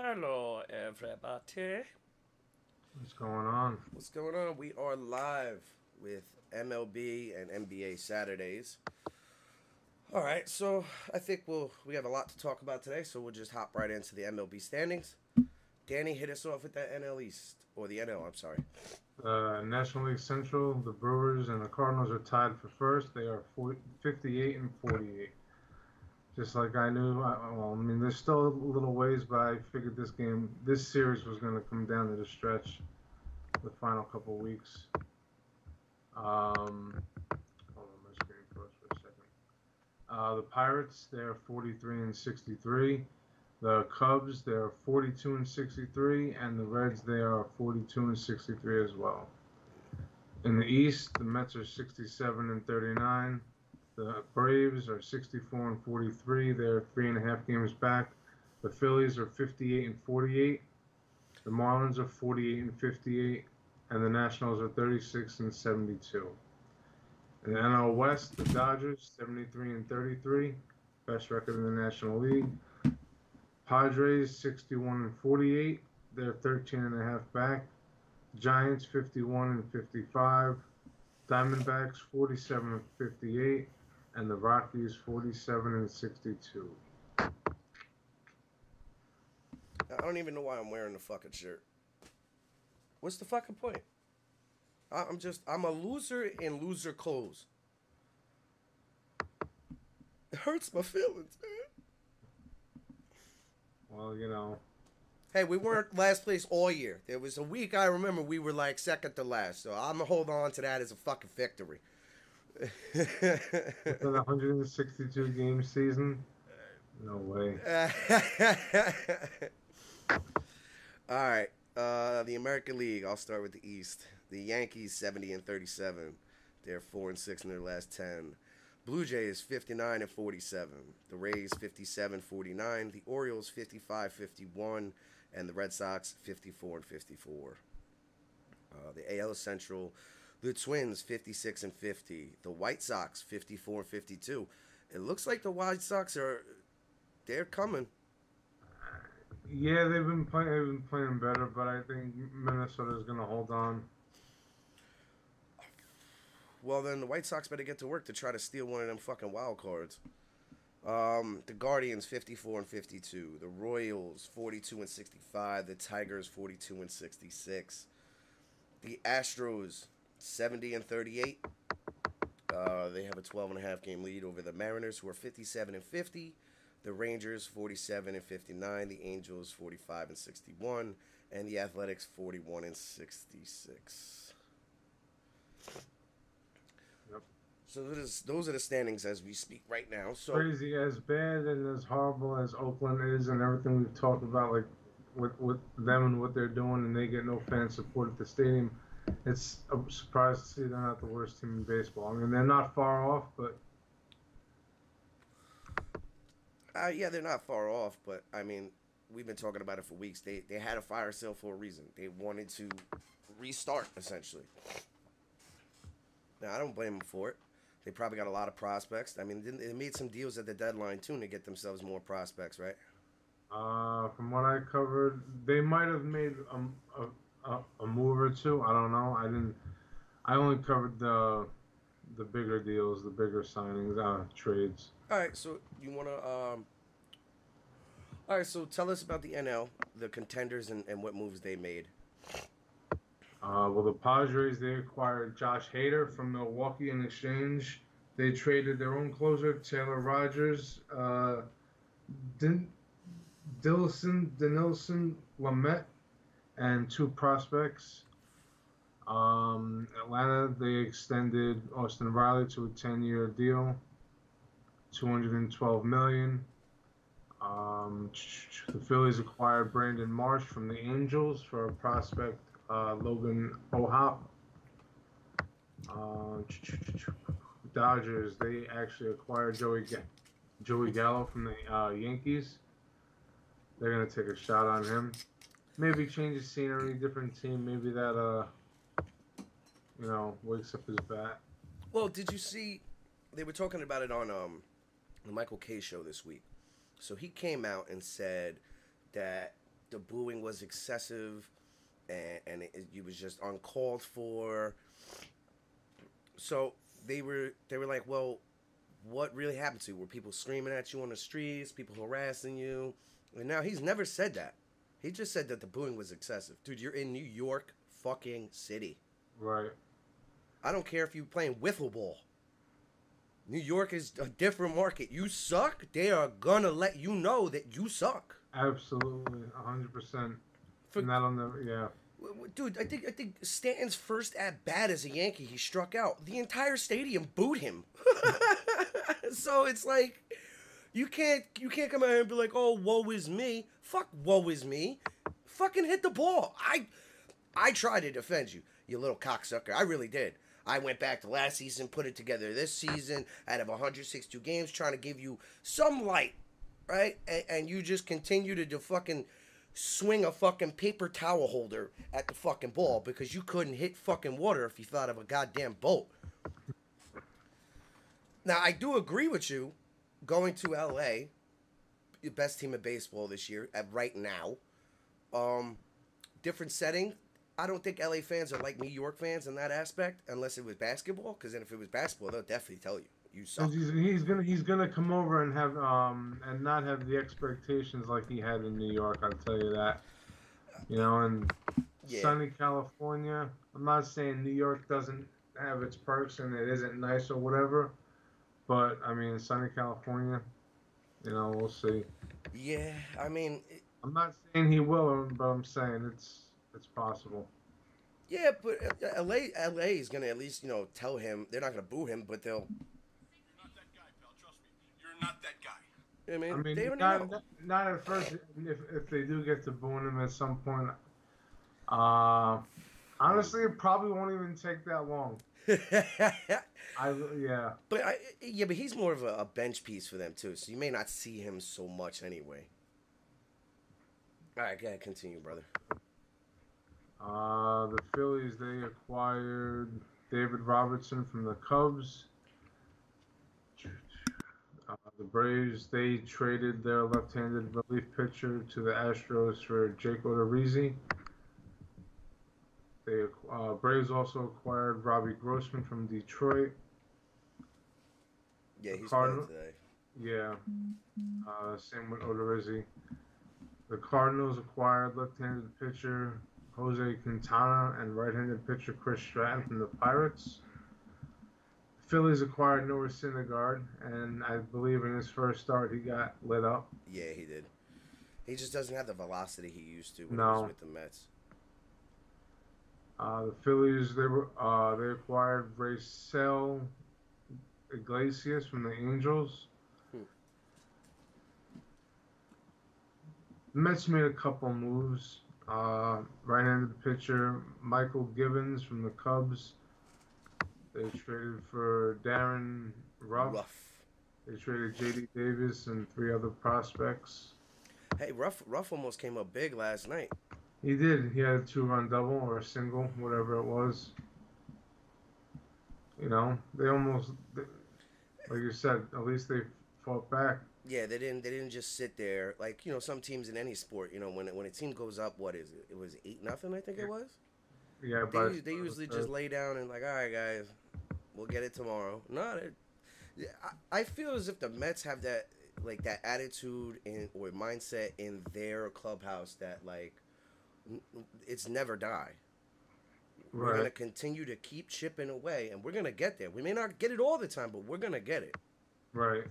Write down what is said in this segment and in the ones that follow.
Hello, everybody. What's going on? What's going on? We are live with MLB and NBA Saturdays. All right, so I think we'll we have a lot to talk about today, so we'll just hop right into the MLB standings. Danny, hit us off with that NL East or the NL. I'm sorry. Uh, National League Central, the Brewers and the Cardinals are tied for first. They are 40, 58 and 48. Just like I knew, I, well, I mean, there's still a little ways, but I figured this game, this series was going to come down to the stretch, the final couple weeks. Um, hold on, my screen for a second. Uh, the Pirates, they're 43 and 63. The Cubs, they're 42 and 63, and the Reds, they are 42 and 63 as well. In the East, the Mets are 67 and 39. The Braves are 64 and 43. They're three and a half games back. The Phillies are 58 and 48. The Marlins are 48 and 58, and the Nationals are 36 and 72. In the NL West, the Dodgers 73 and 33, best record in the National League. Padres 61 and 48. They're 13 and a half back. Giants 51 and 55. Diamondbacks 47 and 58. And the Rockies 47 and 62. I don't even know why I'm wearing the fucking shirt. What's the fucking point? I'm just I'm a loser in loser clothes. It hurts my feelings, man. Well, you know, Hey, we weren't last place all year. There was a week I remember we were like second to last, so I'm gonna hold on to that as a fucking victory. Within a 162 game season, no way. All right, uh, the American League. I'll start with the East. The Yankees 70 and 37. They're four and six in their last ten. Blue Jays 59 and 47. The Rays 57 49. The Orioles 55 51. And the Red Sox 54 and 54. Uh, the AL Central, the Twins 56 and 50. The White Sox 54 and 52. It looks like the White Sox are they're coming. Yeah, they've been playing. They've been playing better, but I think Minnesota's gonna hold on. Well, then the White Sox better get to work to try to steal one of them fucking wild cards. Um, the Guardians 54 and 52. The Royals 42 and 65. The Tigers 42 and 66. The Astros 70 and 38. Uh, they have a 12 and a half game lead over the Mariners, who are 57 and 50. The Rangers 47 and 59. The Angels 45 and 61. And the Athletics 41 and 66. Yep. So is, those are the standings as we speak right now. So Crazy as bad and as horrible as Oakland is, and everything we've talked about, like with with them and what they're doing, and they get no fan support at the stadium. It's a surprise to see they're not the worst team in baseball. I mean, they're not far off, but Uh, yeah, they're not far off, but I mean, we've been talking about it for weeks. They they had a fire sale for a reason. They wanted to restart essentially. Now I don't blame them for it. They probably got a lot of prospects. I mean, they they made some deals at the deadline too to get themselves more prospects, right? uh, from what I covered, they might have made a, a, a, a move or two. I don't know. I didn't. I only covered the the bigger deals, the bigger signings, uh, trades. All right, so you wanna um. All right, so tell us about the NL, the contenders, and, and what moves they made. Uh, well, the Padres they acquired Josh Hader from Milwaukee in exchange. They traded their own closer Taylor Rogers, uh, Din- Dillison, Denilson, Lamette, and two prospects. Um, Atlanta they extended Austin Riley to a 10-year deal, 212 million. Um, the Phillies acquired Brandon Marsh from the Angels for a prospect uh, Logan O'Hoppe. Uh, Dodgers, they actually acquired Joey Joey Gallo from the uh, Yankees. They're gonna take a shot on him. Maybe change the scenery, different team. Maybe that uh, you know, wakes up his bat. Well, did you see? They were talking about it on um, the Michael Kay show this week. So he came out and said that the booing was excessive, and and it, it was just uncalled for. So they were they were like, well, what really happened to you? Were people screaming at you on the streets? People harassing you? And now he's never said that. He just said that the booing was excessive. Dude, you're in New York fucking city. Right. I don't care if you're playing wiffle ball. New York is a different market. You suck, they are gonna let you know that you suck. Absolutely, hundred percent. And that'll never. Yeah. Dude, I think I think Stanton's first at bat as a Yankee, he struck out. The entire stadium booed him. so it's like you can't you can't come out here and be like, "Oh, woe is me." Fuck, woe is me. Fucking hit the ball. I I tried to defend you, you little cocksucker. I really did. I went back to last season, put it together this season out of 162 games, trying to give you some light, right? And, and you just continue to do fucking swing a fucking paper towel holder at the fucking ball because you couldn't hit fucking water if you thought of a goddamn boat. Now, I do agree with you going to LA, the best team in baseball this year, at right now. Um, different setting. I don't think LA fans are like New York fans in that aspect, unless it was basketball. Because then, if it was basketball, they'll definitely tell you you suck. He's, he's gonna he's gonna come over and have um and not have the expectations like he had in New York. I'll tell you that. You know, and Yeah. sunny California. I'm not saying New York doesn't have its perks and it isn't nice or whatever, but I mean sunny California. You know, we'll see. Yeah, I mean, it- I'm not saying he will, but I'm saying it's it's possible. yeah, but uh, LA LA is gonna at least you know tell him they're not gonna boo him, but they'll. You're not that guy, pal. Trust me. You're not that guy. I mean, I mean, they not, not at first. If, if they do get to booing him at some point, uh, honestly, it probably won't even take that long. I yeah, but I, yeah, but he's more of a, a bench piece for them too, so you may not see him so much anyway. All right, go ahead, continue, brother. uh, the Phillies they acquired David Robertson from the Cubs. Uh, the Braves they traded their left-handed relief pitcher to the Astros for Jake Odorizzi. They uh, Braves also acquired Robbie Grossman from Detroit. Yeah, he's Cardinal- playing today. Yeah. Uh, same with Odorizzi. The Cardinals acquired left-handed pitcher Jose Quintana and right-handed pitcher Chris Stratton from the Pirates. The Phillies acquired Noah Syndergaard, and I believe in his first start he got lit up. Yeah, he did. He just doesn't have the velocity he used to when he was with the Mets. Uh, the Phillies they were uh, they acquired Raisel Iglesias from the Angels. Hmm. The Mets made a couple moves. Uh, right-handed pitcher Mychal Givens from the Cubs. They traded for Darin Ruf. Rough. They traded J.D. Davis and three other prospects. Hey, Ruf. Ruf almost came up big last night. He did. He had a two-run double or a single, whatever it was. You know, they almost, they, like you said, at least they fought back. Yeah, they didn't. They didn't just sit there like you know some teams in any sport. You know when when a team goes up, what is it? It was eight nothing. I think it was. Yeah, They, but they usually just lay down and like, all right, guys, we'll get it tomorrow. No, they- yeah, I, I feel as if the Mets have that like that attitude and or mindset in their clubhouse that like it's never die. We're gonna continue to keep chipping away, and we're gonna get there. We may not get it all the time, but we're gonna get it. Right.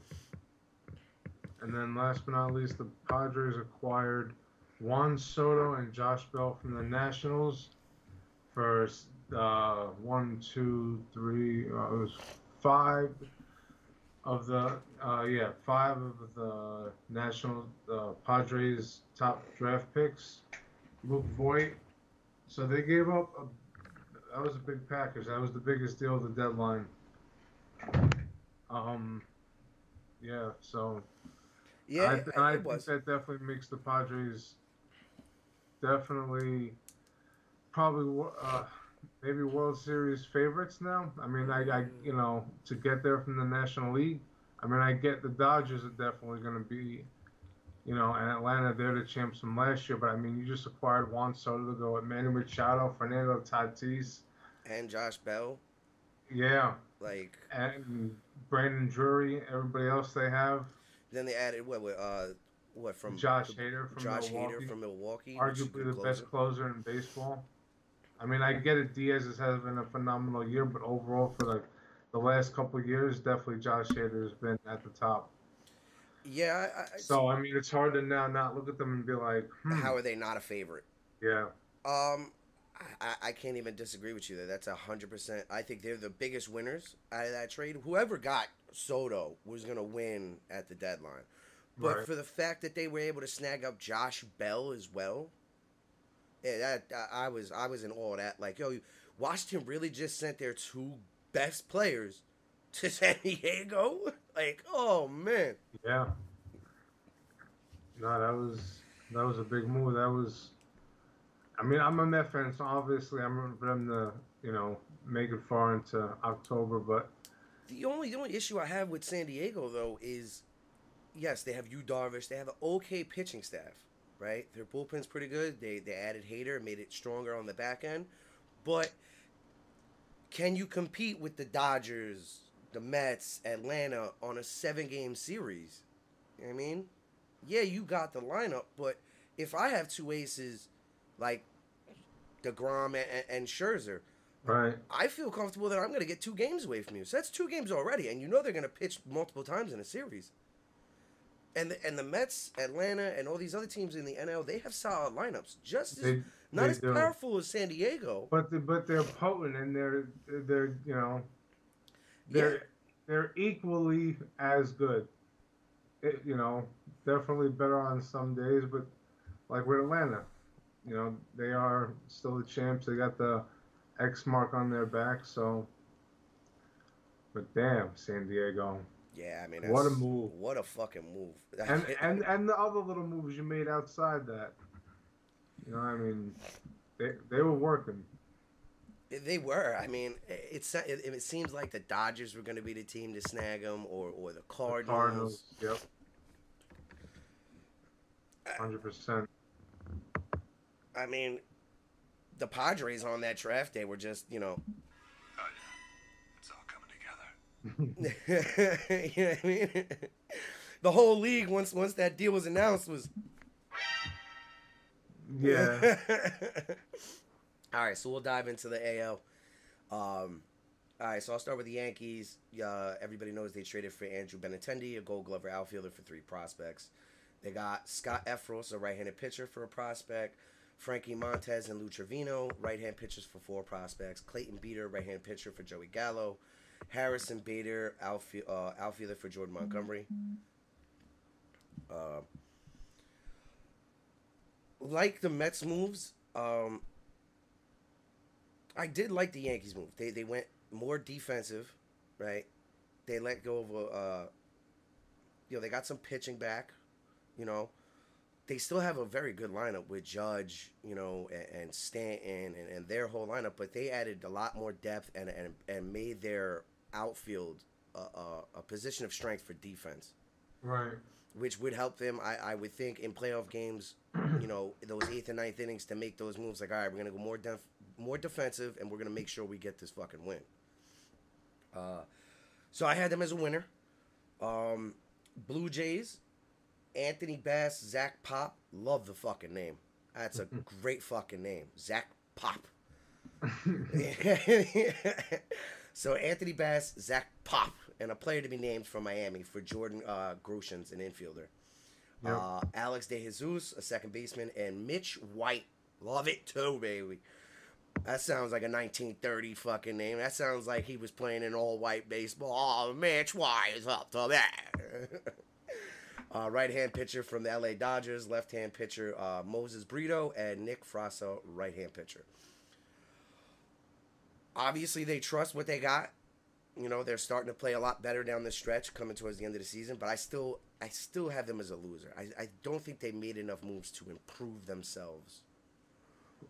And then last but not least, the Padres acquired Juan Soto and Josh Bell from the Nationals for uh, one, two, three, uh, it was five of the, uh, yeah, five of the National uh, Padres top draft picks. Luke Voit. So they gave up, a, that was a big package. That was the biggest deal of the deadline. Um, yeah, so Yeah, I, and I think was. that definitely makes the Padres definitely probably uh, maybe World Series favorites now. I mean, I, I you know to get there from the National League. I mean, I get the Dodgers are definitely going to be You know, and Atlanta, they're the champs from last year. But I mean, you just acquired Juan Soto to go with Manny Machado, Fernando Tatis. And Josh Bell, Yeah, like and Brandon Drury, everybody else they have. then they added what what uh what from Josh Hader from Josh Milwaukee, Hader from Milwaukee, which is a arguably the closer. best closer in baseball. I mean, I get it. Diaz is been a phenomenal year, but overall, for like the last couple of years, definitely Josh Hader has been at the top. Yeah, I, I, So I mean, it's hard to now not look at them and be like, hmm, how are they not a favorite? yeah, Um, I, I can't even disagree with you there. That's a hundred percent. I think they're the biggest winners out of that trade. Whoever got Soto was gonna win at the deadline. But Right. for the fact that they were able to snag up Josh Bell as well, yeah, that I I was I was in awe of that. Like, yo, Washington really just sent their two best players to San Diego. Like, oh man, yeah. No, that was that was a big move. That was. I mean, I'm a Met fan, so obviously I'm rooting for them to, you know, make it far into October. But The only the only issue I have with San Diego though is, yes, they have Yu Darvish. They have an okay pitching staff, right? Their bullpen's pretty good. They they added Hader, made it stronger on the back end, but can you compete with the Dodgers, the Mets, Atlanta on a seven game series? You know what I mean, yeah, you got the lineup, but if I have two aces like Degrom and, and Scherzer, right, I feel comfortable that I'm going to get two games away from you. So that's two games already, and you know they're going to pitch multiple times in a series. And the, and the Mets, Atlanta, and all these other teams in the NL, they have solid lineups, just as they not they as do. powerful as San Diego. But the, but they're potent and they're they're you know they're Yeah. they're equally as good. It, you know, definitely better on some days, but like with Atlanta, you know, they are still the champs. They got the X mark on their back, so. But damn, San Diego, Yeah, I mean, What a move. What a fucking move! and and and the other little moves you made outside that, you know, I mean, they they were working. They were. I mean, it's it, it seems like the Dodgers were going to be the team to snag him, or or the The Cardinals. Cardinals, yep, hundred percent. I mean, the Padres on that draft day were just you know Oh yeah, it's all coming together. you know what I mean? the whole league once once that deal was announced was Yeah. all right, so we'll dive into the AL. Um, all right, so I'll start with the Yankees. Uh, everybody knows they traded for Andrew Benintendi, a Gold Glover outfielder, for three prospects. They got Scott Effross, a right-handed pitcher, for a prospect. Frankie Montas and Lou Trivino, right-hand pitchers for four prospects. Clayton Beeter, right-hand pitcher for Joey Gallo. Harrison Bader, uh, outfielder for Jordan Montgomery. Uh, like the Mets moves, um, I did like the Yankees move. They they went more defensive, right? They let go of a, uh, you know, they got some pitching back. You know, they still have a very good lineup with Judge, you know, and, and Stanton and, and their whole lineup, but they added a lot more depth and and, and made their outfield a, a, a position of strength for defense right. which would help them. I, I would think in playoff games, you know, those eighth and ninth innings to make those moves. Like, all right, we're gonna go more def- more defensive, and we're gonna make sure we get this fucking win. Uh, so I had them as a winner. Um, Blue Jays, Anthony Bass, Zach Pop. Love the fucking name. That's a great fucking name, Zach Pop. so Anthony Bass, Zach Pop, and a player to be named from Miami for Jordan uh, Groshans, an infielder. Yep. Uh, Alex De Jesus, a second baseman, and Mitch White. Love it too, baby. That sounds like a 1930 fucking name. That sounds like he was playing in all white baseball. Oh, Mitch White is up to that. uh, right hand pitcher from the LA Dodgers, left hand pitcher uh, Moses Brito, and Nick Frasso, right hand pitcher. Obviously, they trust what they got. You know, they're starting to play a lot better down the stretch, coming towards the end of the season. But I still, I still have them as a loser. I, I don't think they made enough moves to improve themselves.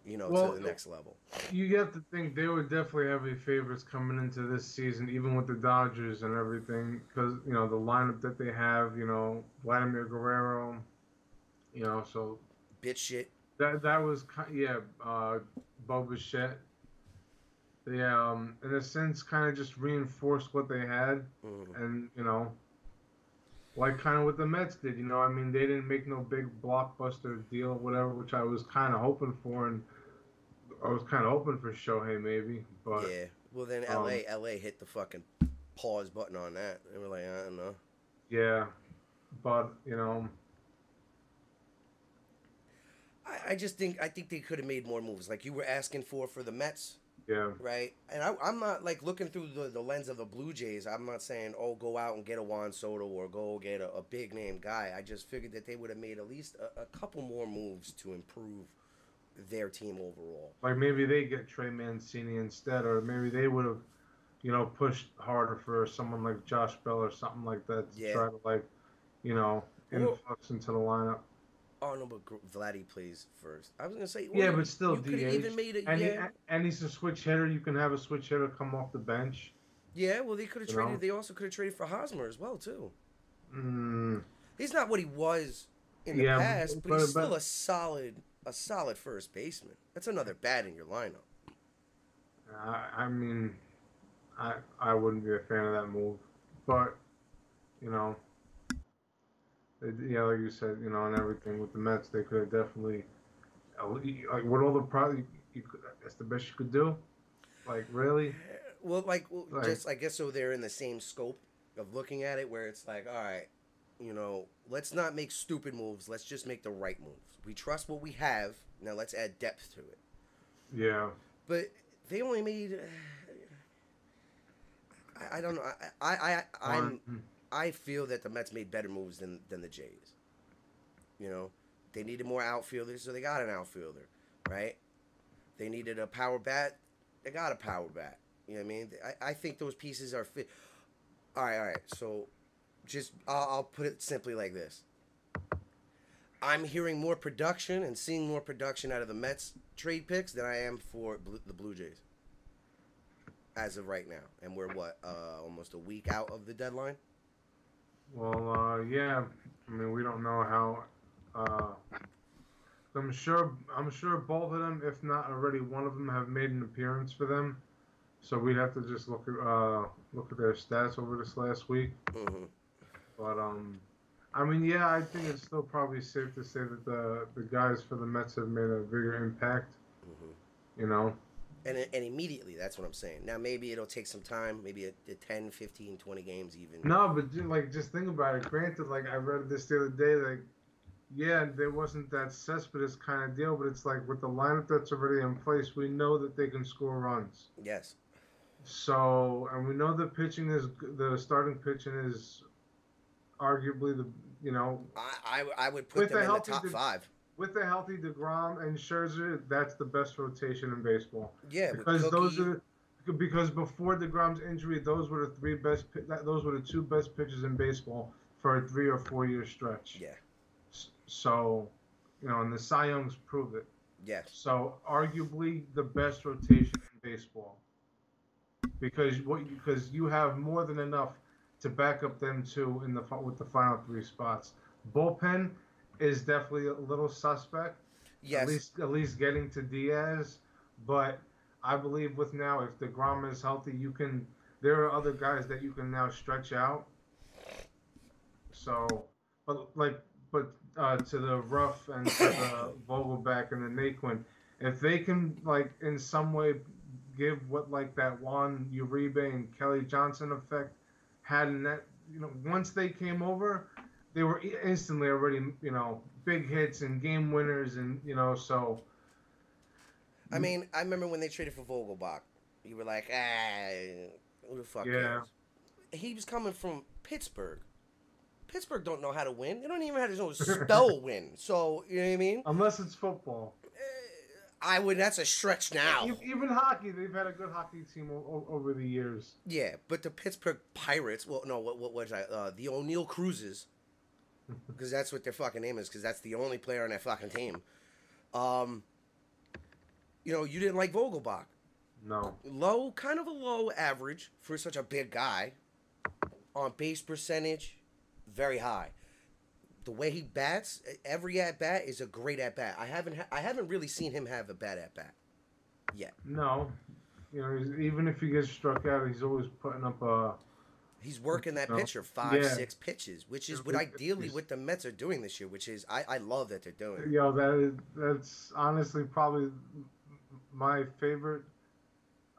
You know, Well, to the next level. You have to think they were definitely heavy favorites coming into this season, even with the Dodgers and everything, because you know the lineup that they have. You know, Vladimir Guerrero, You know, so Bitch shit. that that was yeah, uh, Boba Fett. They um, in a sense, kind of just reinforced what they had, Mhm. and you know, like kind of what the Mets did. You know, I mean, they didn't make no big blockbuster deal, whatever, which I was kind of hoping for, and I was kind of hoping for Shohei maybe, but yeah. Well, then um, LA, LA hit the fucking pause button on that. They were like, I don't know. yeah, but you know, I, I just think I think they could have made more moves, like you were asking for for the Mets, yeah, right? And I, I'm not like looking through the, the lens of the Blue Jays. I'm not saying, oh, go out and get a Juan Soto or go get a, a big name guy. I just figured that they would have made at least a, a couple more moves to improve their team overall. like maybe they get Trey Mancini instead, or maybe they would have, you know, pushed harder for someone like Josh Bell or something like that to Yeah. try to like, you know, influx into the lineup. Oh no, but Vladdy plays first. I was gonna say, Yeah, but still, you could DH. even made it. And, he, and he's a switch hitter. You can have a switch hitter come off the bench. yeah. Well, they could have traded. know? They also could have traded for Hosmer as well too. Mm, He's not what he was in the Yeah, past, but, but- he's still but- a solid, a solid first baseman. That's another bat in your lineup. I, I mean, I I wouldn't be a fan of that move, but you know, it, yeah, like you said, you know, and everything with the Mets, they could have definitely, uh, like, what all the probably you could, that's the best you could do. Like really, eh, Well, like, well, Right. just I guess so they're in the same scope of looking at it, where it's like, all right, you know, let's not make stupid moves. Let's just make the right moves. We trust what we have. Now let's add depth to it. yeah, But they only made. Eh, I, I don't know. I, I, I I'm. Hmm. I feel that the Mets made better moves than than the Jays. You know, they needed more outfielders, so they got an outfielder, right? They needed a power bat, they got a power bat. You know what I mean? I, I think those pieces are fit. All right, all right. So, just I'll, I'll put it simply like this: I'm hearing more production and seeing more production out of the Mets trade picks than I am for the Blue Jays. As of right now, and we're what uh, almost a week out of the deadline. Well, uh, yeah. I mean, we don't know how. Uh, I'm sure. I'm sure both of them, if not already one of them, have made an appearance for them. So we'd have to just look at uh, look at their stats over this last week. hmm But um, I mean, yeah, I think it's still probably safe to say that the the guys for the Mets have made a bigger impact. hmm You know. And, and immediately, that's what I'm saying. Now, maybe it'll take some time, maybe a, a 10, 15, 20 games even. No, but like just think about it. Granted, like I read this the other day, like yeah, there wasn't that Cespedes kind of deal, but it's like with the lineup that's already in place, we know that they can score runs. Yes. So, and we know the pitching is the starting pitching is arguably the you know I, I, I would put them the in the top de- five. With the healthy Degrom and Scherzer, that's the best rotation in baseball Yeah, because those are because before Degrom's injury, those were the three best those were the two best pitchers in baseball for a three or four year stretch. Yeah, So, you know, and the Cy Youngs prove it. yes. So, arguably the best rotation in baseball. Because what because you have more than enough to back up them two in the with the final three spots. Bullpen is definitely a little suspect. Yes. At least at least getting to Diaz, but I believe with now if the Degrom is healthy, you can. There are other guys that you can now stretch out. So, but like, but uh, to the Ruf and to the Vogelbach and the Naquin, if they can like in some way give what like that Juan Uribe and Kelly Johnson effect had in that, you know, once they came over, they were instantly already, you know, big hits and game winners, and you know, so I mean, I remember when they traded for Vogelbach. You were like, ah, who the fuck Yeah. cares? He was coming from Pittsburgh. Pittsburgh don't know how to win. They don't even know how to spell win. So, you know what I mean? unless it's football, I would. That's a stretch now. Even hockey, they've had a good hockey team over the years. Yeah, but the Pittsburgh Pirates. Well, no, what what was I? Uh, the Oneil Cruzes, because that's what their fucking name is. Because that's the only player on that fucking team. Um, you know, you didn't like Vogelbach. No, Low, kind of a low average for such a big guy. On base percentage, very high. the way he bats, every at bat is a great at bat. I haven't ha- I haven't really seen him have a bad at bat yet. No, you know, even if he gets struck out, he's always putting up a. He's working that pitcher five, Yeah. six pitches, which is what ideally what the Mets are doing this year. Which is I, I love that they're doing. Know, that is that's honestly probably my favorite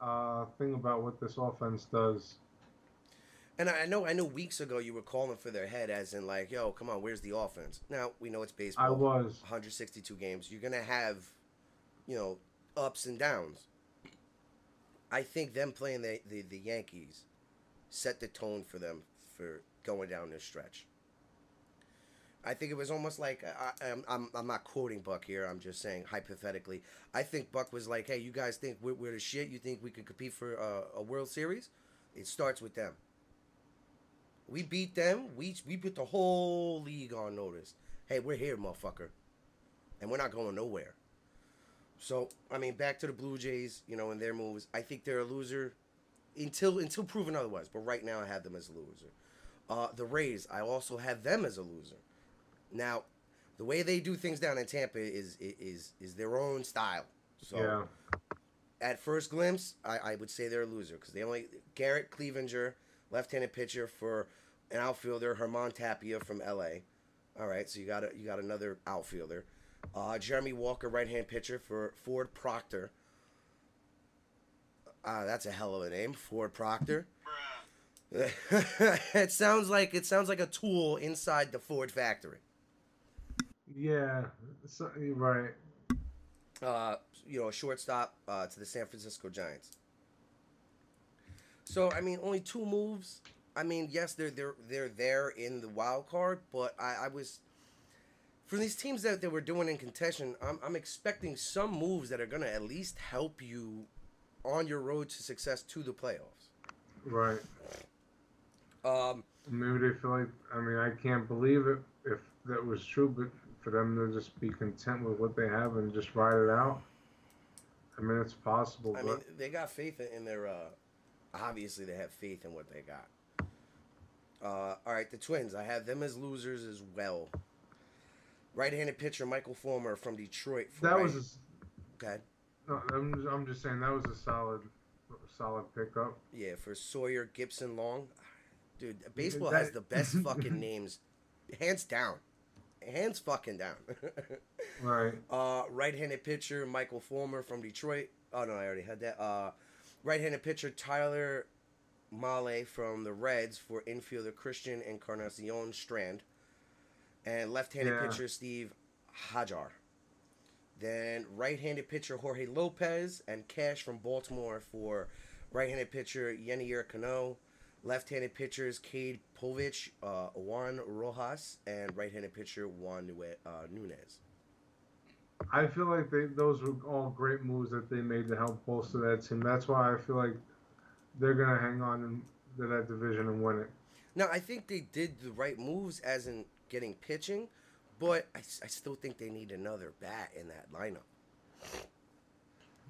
uh, thing about what this offense does. And I I know I know weeks ago you were calling for their head as in like, yo, come on, where's the offense? Now we know it's baseball. I was. 162 games. You're gonna have, you know, ups and downs. I think them playing the, the, the Yankees set the tone for them for going down this stretch. I think it was almost like I, I'm, I'm I'm not quoting Buck here. I'm just saying hypothetically. I think Buck was like, "Hey, you guys think we're, we're the shit? You think we could compete for a, a World Series? It starts with them. We beat them. We we put the whole league on notice. Hey, we're here, motherfucker, and we're not going nowhere. So I mean, back to the Blue Jays, you know, and their moves. I think they're a loser until until proven otherwise. But right now, I have them as a loser. Uh, the Rays, I also have them as a loser. Now, the way they do things down in Tampa is is is their own style. So yeah. at first glimpse, I, I would say they're a loser because they only Garrett Cleavinger, left-handed pitcher for an outfielder, Herman Tapia from L.A. All right, so you got a, you got another outfielder. Uh, Jeremy Walker, right-hand pitcher for Ford Proctor. Uh, that's a hell of a name, Ford Proctor. It sounds like it sounds like a tool inside the Ford factory. Yeah. So, right. uh, you know, a shortstop uh, to the San Francisco Giants. So I mean, only two moves. I mean, yes, they're they're they're there in the wild card, but I, I was for these teams that they were doing in contention. I'm I'm expecting some moves that are gonna at least help you on your road to success to the playoffs. Right. Um, Maybe they feel like. I mean, I can't believe it if that was true, but for them to just be content with what they have and just ride it out. I mean, it's possible, I but mean, they got faith in their. Uh, obviously, they have faith in what they got. Uh, all right, the Twins. I have them as losers as well. Right-handed pitcher Michael Fulmer from Detroit. That right- was. Okay. No, I'm, just, I'm just saying that was a solid, solid pickup. Yeah, for Sawyer Gipson-Long. Dude, baseball that- has the best fucking names, hands down, hands fucking down. Right. Uh, right-handed pitcher Michael Fulmer from Detroit. Oh no, I already had that. Uh, right-handed pitcher Tyler Mahle from the Reds for infielder Christian Encarnacion Strand, and left-handed Yeah. pitcher Steve Hajjar. Then right-handed pitcher Jorge Lopez and Cash from Baltimore for right-handed pitcher Yenier Cano. Left-handed pitchers Cade Povich, uh, Juan Rojas, and right-handed pitcher Juan Nue- uh, Nunez. I feel like they those were all great moves that they made to help bolster that team. That's why I feel like they're gonna hang on in- to that division and win it. Now, I think they did the right moves as in getting pitching, but I still think they need another bat in that lineup.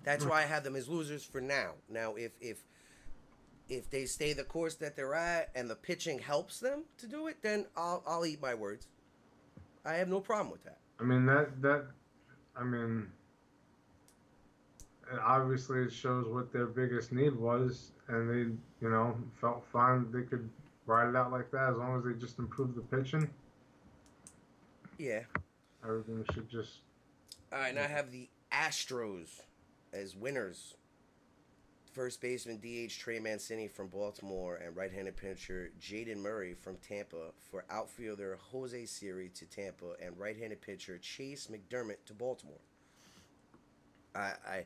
That's why I have them as losers for now. Now, if if if they stay the course that they're at and the pitching helps them to do it, then I'll I'll eat my words. I have no problem with that. I mean that that I mean obviously it shows what their biggest need was and they you know felt fine they could ride it out like that as long as they just improve the pitching Yeah. everything should just All right, now I have the Astros as winners. First baseman DH Trey Mancini from Baltimore and right-handed pitcher Jayden Murray from Tampa for outfielder Jose Siri to Tampa and right-handed pitcher Chase McDermott to Baltimore. I, I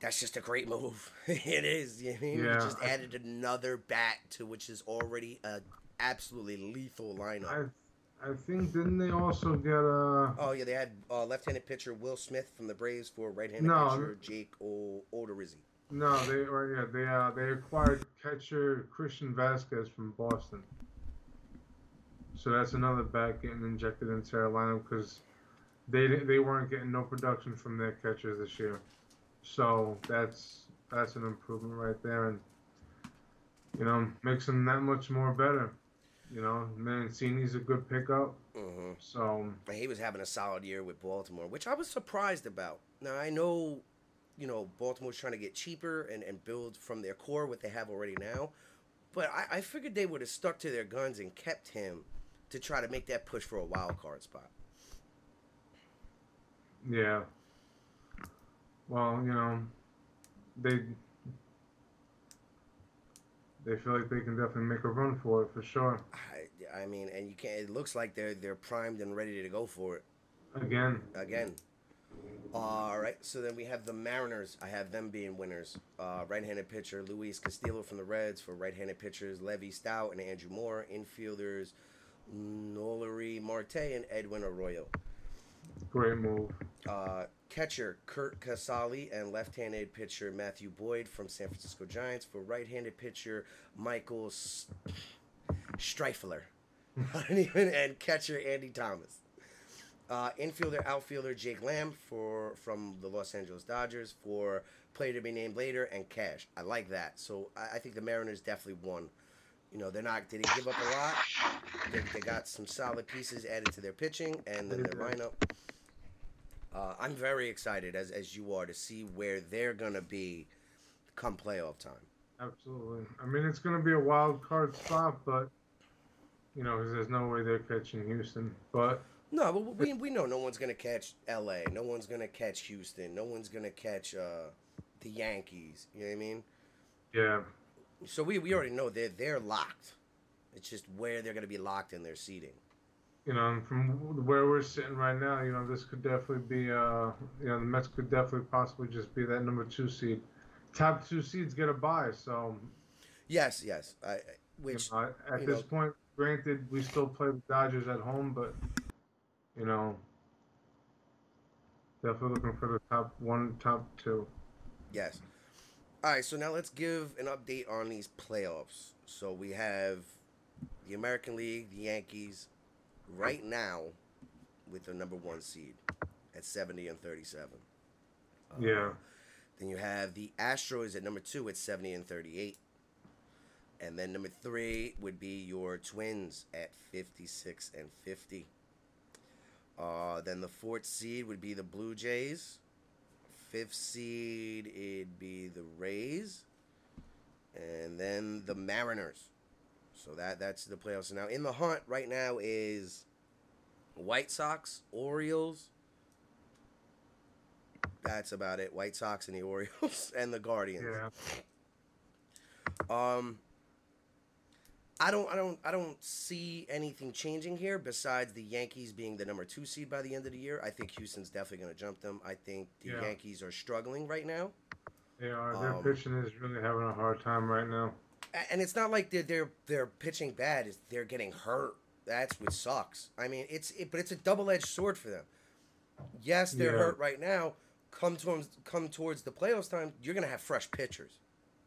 that's just a great move. it is. You know I mean? Yeah. Just added another bat to which is already a absolutely lethal lineup. I I think didn't they also get a Oh yeah, they had uh, left-handed pitcher Will Smith from the Braves for right-handed No. pitcher Jake o- Odorizzi. no they or yeah they uh they acquired catcher Christian Vazquez from Boston so that's another bat getting injected into their lineup because they they weren't getting no production from their catchers this year so that's that's an improvement right there and you know makes them that much more better You know, Mancini's a good pickup. hmm So He was having a solid year with Baltimore, which I was surprised about. Now I know, you know, Baltimore's trying to get cheaper and, and build from their core what they have already now, but I, I figured they would have stuck to their guns and kept him to try to make that push for a wild card spot. yeah. Well, you know, they they feel like they can definitely make a run for it for sure. I, I mean, and you can't. It looks like they're they're primed and ready to go for it Again, again. All right, so then we have the Mariners. I have them being winners. Uh, right-handed pitcher Luis Castillo from the Reds for right-handed pitchers Levi Stoudt and Andrew Moore. Infielders Noelvi Marte and Edwin Arroyo. great move. Uh, catcher Curt Casali and left-handed pitcher Matthew Boyd from San Francisco Giants for right-handed pitcher Michael Stryffeler. And catcher Andy Thomas. Uh, infielder, outfielder Jake Lamb for from the Los Angeles Dodgers for player to be named later and cash. I like that. So I, I think the Mariners definitely won. You know, they're not didn't give up a lot. They, they got some solid pieces added to their pitching and then their lineup. Uh, I'm very excited as as you are to see where they're gonna be come playoff time. Absolutely. I mean, it's going to be a wild card spot, but you know, 'cause there's no way they're catching Houston. But No, but we we know no one's gonna catch L.A. No one's gonna catch Houston. No one's gonna catch uh, the Yankees. You know what I mean? yeah, So we, we already know they're they're locked. It's just where they're gonna be locked in their seating. You know, and from where we're sitting right now, you know, this could definitely be, uh, you know, the Mets could definitely possibly just be that number two seed. Top two seeds get a bye, so Yes, yes. I, I- you which know, at this know- point, granted, we still play the Dodgers at home, but you know, definitely looking for the top one, top two. yes. All right. So now let's give an update on these playoffs. So we have the American League, the Yankees, right now with the number one seed at seventy and thirty-seven. Yeah. Then you have the Astros at number two at 70 and 38. And then number three would be your Twins at 56 and 50. Uh, then the fourth seed would be the Blue Jays. Fifth seed, it'd be the Rays. And then the Mariners. So that that's the playoffs. Now, in the hunt right now is White Sox, Orioles, that's about it. White Sox and the Orioles and the Guardians. Yeah. Um I don't I don't I don't see anything changing here besides the Yankees being the number 2 seed by the end of the year. I think Houston's definitely going to jump them. I think the Yeah. Yankees are struggling right now. They are. Their Um, pitching is really having a hard time right now. And it's not like they're they're, they're pitching bad, it's they're getting hurt. That's what sucks. I mean, it's it, but it's a double-edged sword for them. Yes, they're Yeah. hurt right now. Come towards come towards the playoffs time, you're gonna have fresh pitchers,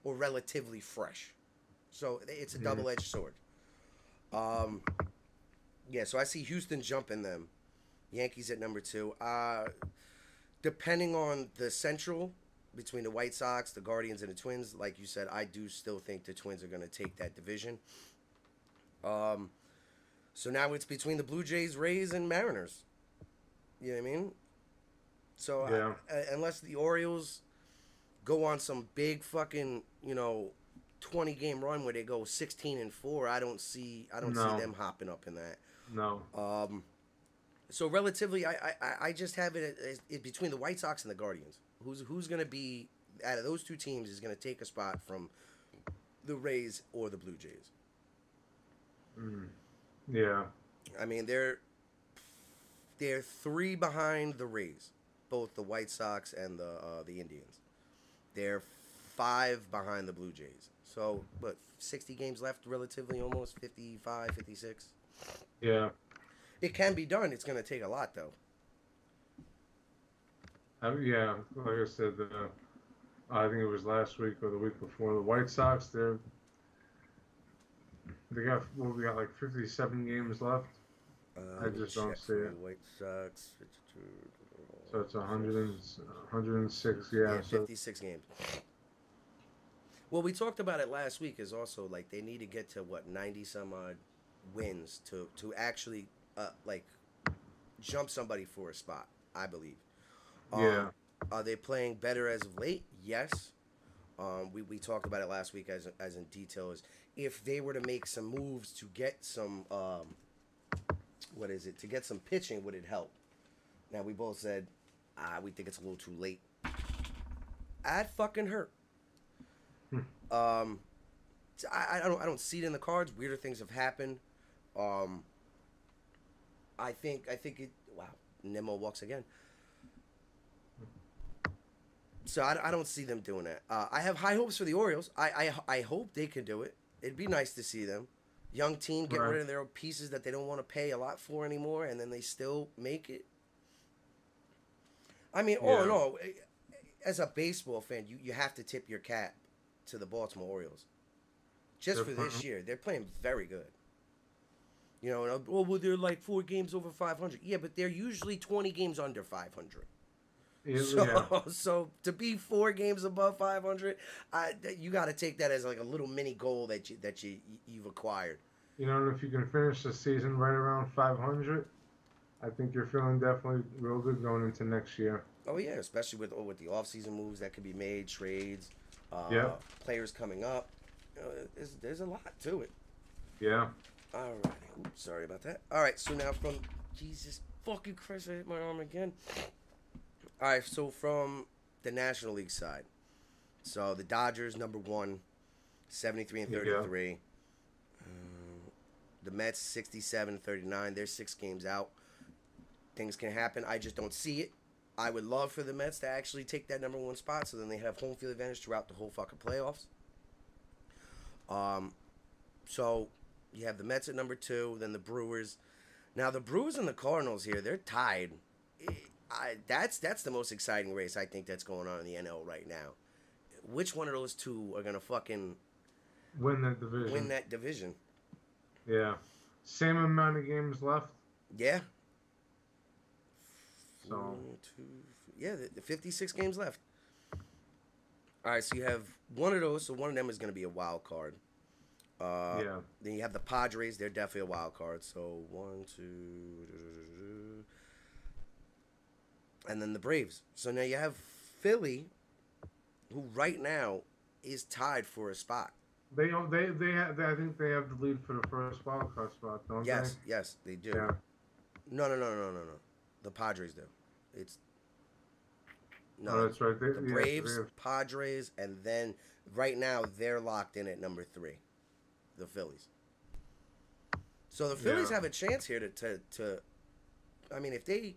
or relatively fresh. So it's a Mhm. double-edged sword. Um, yeah. So I see Houston jumping them. Yankees at number two. Uh, depending on the Central between the White Sox, the Guardians, and the Twins, like you said, I do still think the Twins are going to take that division. Um, so now it's between the Blue Jays, Rays, and Mariners. You know what I mean? So I- Yeah. uh, unless the Orioles go on some big fucking, you know, 20 game run where they go 16 and 4, I don't see I don't No. see them hopping up in that. No. Um, so relatively, I, I- I I just have it as between the White Sox and the Guardians. Who's who's going to be out of those two teams is going to take a spot from the Rays or the Blue Jays? Mm. Yeah. I mean, they're they're three behind the Rays, both the White Sox and the uh, the Indians. They're five behind the Blue Jays. So, what, 60 games left, relatively almost 55, 56? Yeah. It can be done. It's going to take a lot, though. Uh, yeah. Like I said, uh, I think it was last week or the week before. The White Sox, they're they got what we got like 57 games left, Uh, I just don't see it. White Sox. so it's 100 and, 106. Yeah. Yeah, so 56 games. Well, we talked about it last week. Is also like they need to get to what 90 some odd wins to to actually uh, like jump somebody for a spot. I believe. Um, Yeah. Are they playing better as of late? Yes. Um, we, we talked about it last week as, as in detail. Is if they were to make some moves to get some, um, what is it, to get some pitching, would it help? Now, we both said, ah, we think it's a little too late. I'd fucking hurt. um, I, I don't I don't see it in the cards. Weirder things have happened. Um, I think I think it. Wow, Nimmo walks again. So I, I don't see them doing that. Uh, I have high hopes for the Orioles. I, I I hope they can do it. It'd be nice to see them. Young team get Right. rid of their pieces that they don't want to pay a lot for anymore, and then they still make it. I mean, all in Yeah. all, eh, as a baseball fan, you, you have to tip your cap to the Baltimore Orioles. Just They're for this playing- year, they're playing very good. You know, and, oh, well, they're like four games over 500. Yeah, but they're usually 20 games under 500. So, yeah. so to be four games above 500, I, you got to take that as like a little mini goal that you that you you've acquired. You know, if you can finish the season right around 500, I think you're feeling definitely real good going into next year. Oh yeah, especially with oh, with the offseason moves that could be made, trades, uh, Yeah. players coming up. You know, there's, there's a lot to it. Yeah. All right. Oops, sorry about that. All right. So now from Jesus fucking Christ, I hit my arm again. All right. So from the National League side, so the Dodgers number one, 73 and There you 33. Um, the Mets 67 and 39. They're six games out. Things can happen. I just don't see it. I would love for the Mets to actually take that number one spot, so then they have home field advantage throughout the whole fucking playoffs. Um, so you have the Mets at number two, then the Brewers. Now the Brewers and the Cardinals here, they're tied. I, that's that's the most exciting race I think that's going on in the NL right now. Which one of those two are gonna fucking Win that division. win that division? Yeah. Same amount of games left. Yeah. So- One, two, yeah, the, 56 games left. All right, so you have one of those. So one of them is going to be a wild card. Uh, yeah. Then you have the Padres. They're definitely a wild card. So one, two, and then the Braves. So now you have Philly, who right now is tied for a spot. They don't- they they have I think they have the lead for the first wild card spot, don't they? Yes, yes, they do. Yeah. No, no, no, no, no, no. The Padres do. It's no. Oh, that's right. They, the yeah, Braves, have- Padres, and then right now they're locked in at number three, the Phillies. So the Phillies Yeah. have a chance here to, to, to I mean, if they,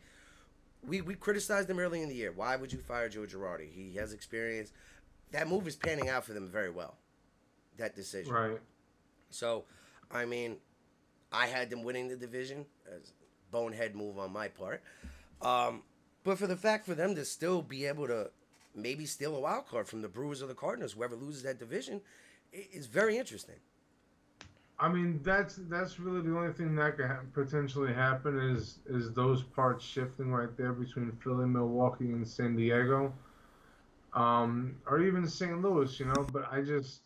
we, we criticized them early in the year. Why would you fire Joe Girardi? He has experience. That move is panning out for them very well. That decision. right. So, I mean, I had them winning the division as bonehead move on my part. Um, but for the fact for them to still be able to maybe steal a wild card from the Brewers or the Cardinals, whoever loses that division, is very interesting. I mean, that's that's really the only thing that could ha- potentially happen is is those parts shifting right there between Philly, Milwaukee, and San Diego, um, or even St. Louis. You know, but I just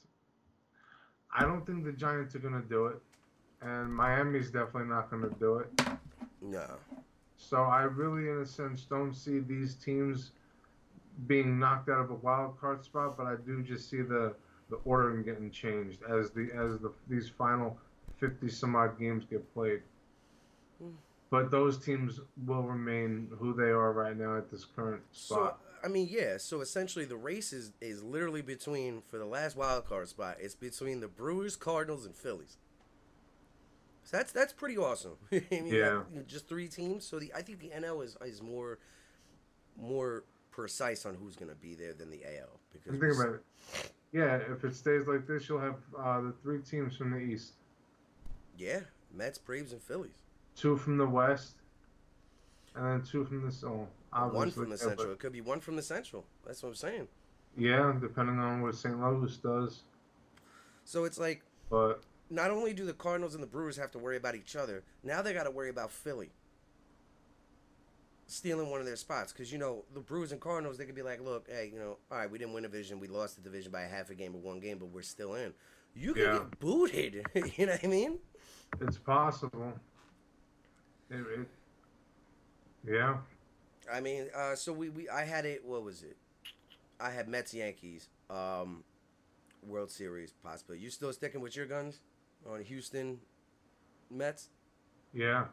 I don't think the Giants are gonna do it, and Miami's definitely not gonna do it. No. So I really, in a sense, don't see these teams being knocked out of a wild card spot, but I do just see the the ordering getting changed as the as the these final fifty some odd games get played. Hmm. But those teams will remain who they are right now at this current spot. So. I mean, yeah. So essentially, the race is, is literally between for the last wild card spot. It's between the Brewers, Cardinals, and Phillies. So that's that's pretty awesome. I mean, Yeah. got, you know, just three teams. So the I think the NL is is more more precise on who's going to be there than the AL because think about it. Yeah, if it stays like this, you'll have uh, the three teams from the East, yeah, Mets, Braves, and Phillies. two from the West, and then two from the Soul. one from the yeah, Central. It could be one from the Central. That's what I'm saying. Yeah, depending on what St. Louis does. So it's like But not only do the Cardinals and the Brewers have to worry about each other, now they got to worry about Philly stealing one of their spots. Because, you know, the Brewers and Cardinals, they could be like, look, hey, you know, all right, we didn't win a division. We lost the division by a half a game or one game, but we're still in. You can Yeah. get booted. you know what I mean? It's possible. It, it, yeah. I mean, uh, so we, we I had it. What was it? I had Mets Yankees, um, World Series possibly. You still sticking with your guns on Houston Mets? Yeah.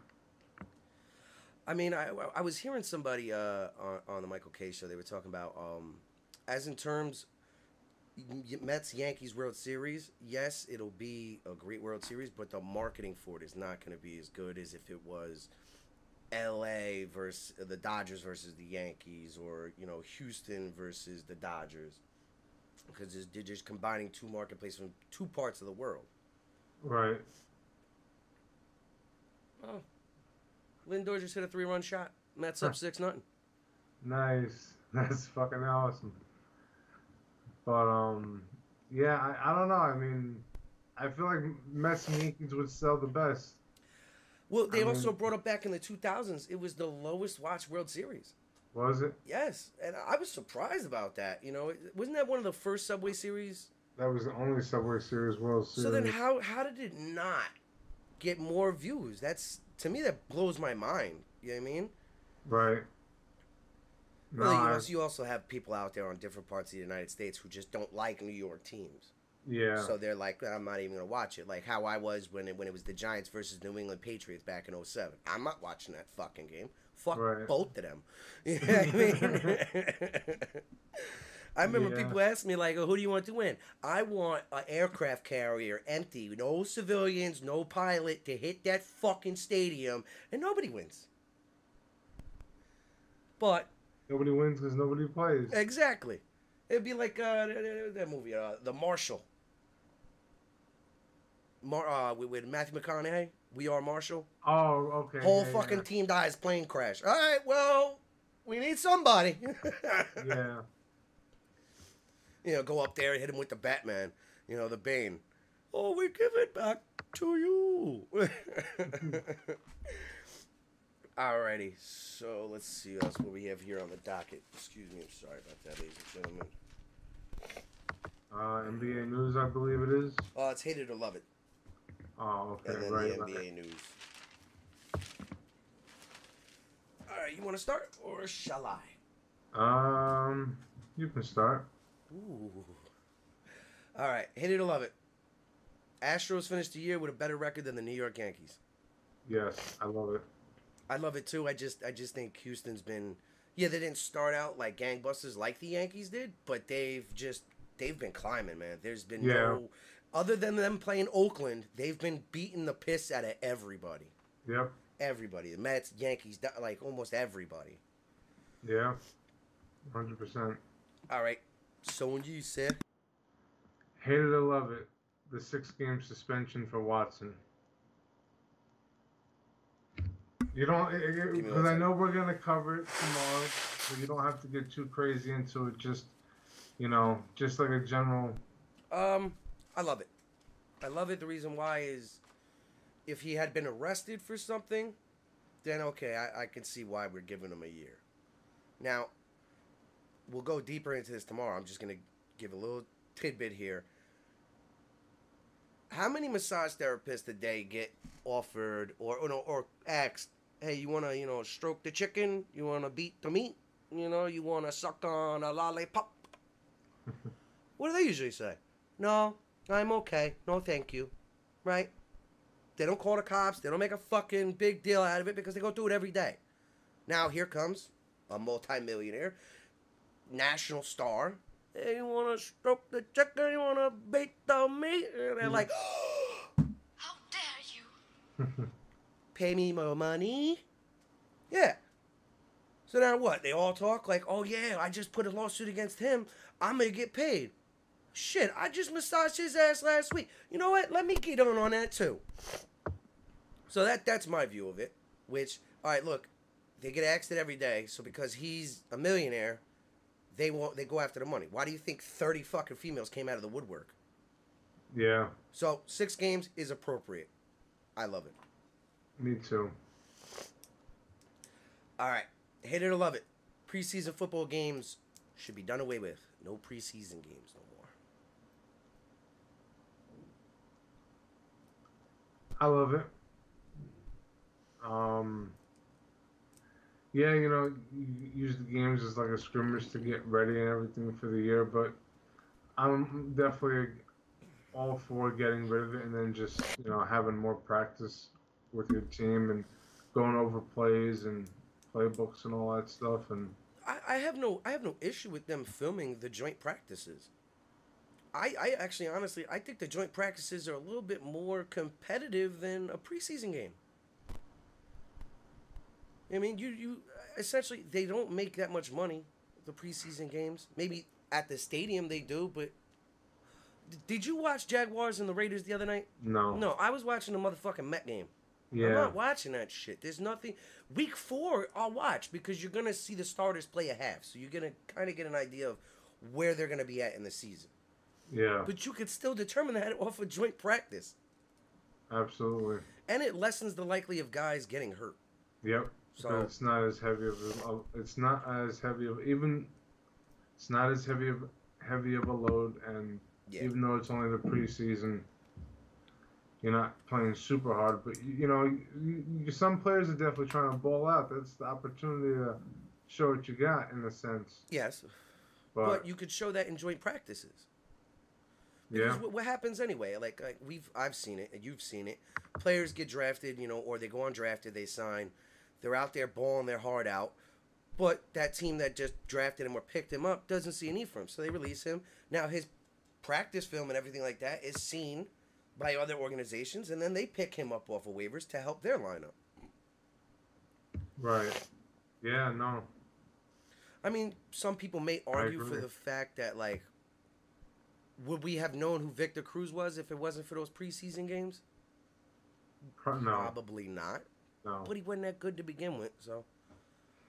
I mean, I, I was hearing somebody uh, on, on the Michael Kay show. They were talking about um, as in terms y- Mets Yankees World Series. Yes, it'll be a great World Series, but the marketing for it is not going to be as good as if it was L.A. versus the Dodgers versus the Yankees, or you know Houston versus the Dodgers, because they're just combining two marketplaces from two parts of the world. Right. Oh, Lindor just hit a three-run shot. Mets up six nothing. Nice. That's fucking awesome. But um, yeah, I, I don't know. I mean, I feel like Mets and Yankees would sell the best. Well, they I also mean- brought up back in the 2000s. It was the lowest watched World Series. Was it? Yes, and I was surprised about that. You know, wasn't that one of the first Subway Series? That was the only Subway Series World Series. So then, how how did it not get more views? That's to me that blows my mind. You know what I mean? Right. No, well, you, I- also, you also have people out there on different parts of the United States who just don't like New York teams. yeah. So they're like, I'm not even gonna watch it. Like how I was when it when it was the Giants versus New England Patriots back in 07. I'm not watching that fucking game. Fuck Right. both of them. You know what I mean? I remember Yeah. people ask me like, oh, "Who do you want to win?" I want an aircraft carrier empty, no civilians, no pilot to hit that fucking stadium, and nobody wins. But nobody wins because nobody plays. exactly, it'd be like uh, that movie, uh, The Marshall. Mar- uh, with, with Matthew McConaughey, We Are Marshall. Oh, okay. Whole yeah, fucking yeah. team dies, plane crash. All right, well, we need somebody. Yeah. You know, go up there and hit him with the Batman. You know, the Bane. Oh, we give it back to you. Alrighty, so let's see what else what we have here on the docket. Excuse me, I'm sorry about that, ladies and gentlemen. Uh, NBA news, I believe it is. Oh, it's hate it or love it, Oh, okay. and then right. the right. NBA news. All right, you want to start or shall I? Um, you can start. Ooh. All right, hate it or love it. Astros finished the year with a better record than the New York Yankees. Yes, I love it. I love it too. I just I just think Houston's been yeah, they didn't start out like gangbusters like the Yankees did, but they've just they've been climbing, man. There's been Yeah. no other than them playing Oakland, they've been beating the piss out of everybody. Yep. Everybody. The Mets, Yankees, like almost everybody. Yeah. Hundred percent. All right. So when you said Hate it or love it. The six-game suspension for Watson. You don't, because I know we're gonna cover it tomorrow, so you don't have to get too crazy into it. Just, you know, just like a general. Um, I love it. I love it. The reason why is if he had been arrested for something, then okay, I, I can see why we're giving him a year. Now, we'll go deeper into this tomorrow. I'm just gonna give a little tidbit here. How many massage therapists a day get offered or or, no, or asked, "Hey, you wanna you know stroke the chicken? You wanna beat the meat? You know, you wanna suck on a lollipop?" what do they usually say? No, I'm okay. No, thank you. Right? They don't call the cops. They don't make a fucking big deal out of it because they go through it every day. Now here comes a multimillionaire, national star. Hey, you want to stroke the chicken? You want to beat the meat? And they're like, How dare you? pay me more money. Yeah. So now what? They all talk like, oh yeah, I just put a lawsuit against him. I'm gonna get paid. Shit, I just massaged his ass last week. You know what? Let me get on on that too. So that that's my view of it. Which, all right, look, they get asked it every day. So because he's a millionaire, they want they go after the money. Why do you think thirty fucking females came out of the woodwork? Yeah, So six games is appropriate. I love it. me too. All right, hate it or love it. Preseason football games should be done away with. No preseason games no more. I love it. Um, yeah, you know, use the games as like a scrimmage to get ready and everything for the year, but I'm definitely all for getting rid of it and then just you know having more practice with your team and going over plays and playbooks and all that stuff and I, I have no I have no issue with them filming the joint practices. I, I actually honestly I think the joint practices are a little bit more competitive than a preseason game. I mean, you you essentially they don't make that much money the preseason games. Maybe at the stadium they do, but did you watch Jaguars and the Raiders the other night? no, No, I was watching the motherfucking Met game. Yeah. I'm not watching that shit. There's nothing. Week four, I'll watch because you're gonna see the starters play a half, so you're gonna kind of get an idea of where they're gonna be at in the season. yeah, But you could still determine that off of joint practice, absolutely, and it lessens the likely of guys getting hurt. yep. So- it's not as heavy of a, it's not as heavy of even it's not as heavy of heavy of a load and Yeah. even though it's only the preseason, you're not playing super hard. But you, you know, you, you, some players are definitely trying to ball out. That's the opportunity to show what you got in a sense. Yes, But, but you could show that in joint practices. yeah, Because what, what happens anyway? Like, like we've I've seen it and you've seen it. Players get drafted, you know, or they go undrafted, they sign. They're out there balling their heart out. But that team that just drafted him or picked him up doesn't see a need for him, so they release him. Now his practice film and everything like that is seen by other organizations, and then they pick him up off of waivers to help their lineup. right. Yeah, no, I mean, some people may argue for the fact that like, would we have known who Victor Cruz was if it wasn't for those preseason games? no, Probably not. No. but he wasn't that good to begin with. So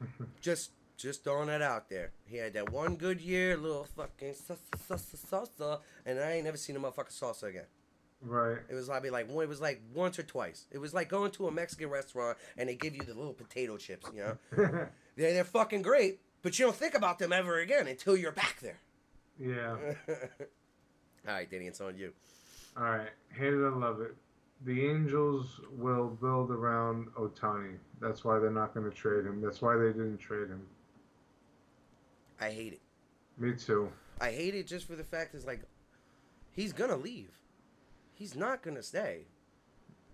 just just throwing that out there. He had that one good year, little fucking salsa, and I ain't never seen a motherfucking salsa again. Right. It was probably like one. It was like once or twice. It was like going to a Mexican restaurant and they give you the little potato chips. You know, they're they're fucking great, but you don't think about them ever again until you're back there. yeah. All right, Danny, it's on you. All right. Hate it or love it. The Angels will build around Ohtani. That's why they're not going to trade him. That's why they didn't trade him. I hate it. Me too. I hate it just for the fact is like, he's gonna leave. He's not gonna stay.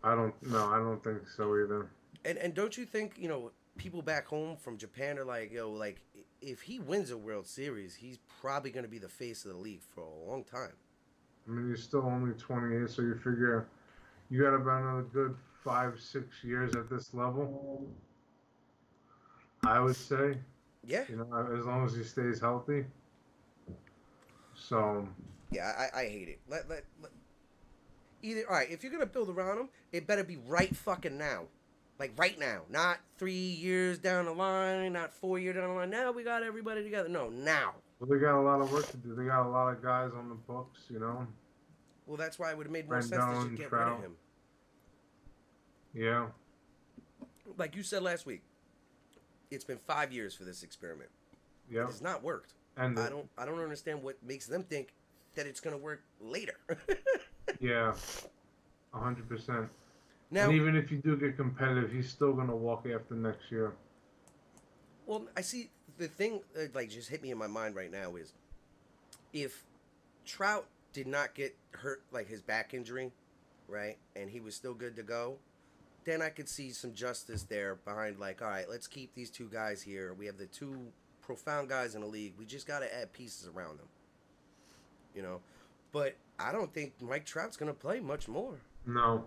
I don't. No, I don't think so either. And and don't you think you know people back home from Japan are like yo like if he wins a World Series he's probably gonna be the face of the league for a long time. I mean, you're still only 28, so you figure you got about another good five, six years at this level. I would say, Yeah, you know, as long as he stays healthy. So, yeah, I, I hate it. Let, let let either all right if you're gonna build around him it better be right fucking now, like right now, not three years down the line, not four years down the line. Now we got everybody together. No, now. well, they got a lot of work to do. They got a lot of guys on the books, you know. Well, that's why it would have made more sense to Rendon, just get rid of him. Yeah, Like you said last week, it's been five years for this experiment. yeah. It's not worked. And I don't I don't understand what makes them think that it's gonna work later. yeah, a hundred percent. now, And even if you do get competitive, he's still gonna walk after next year. well, I see the thing that like just hit me in my mind right now is if Trout did not get hurt like his back injury, right, and he was still good to go, then I could see some justice there behind like, all right, let's keep these two guys here. We have the two profound guys in the league. We just got to add pieces around them. You know, but I don't think Mike Trout's going to play much more. No,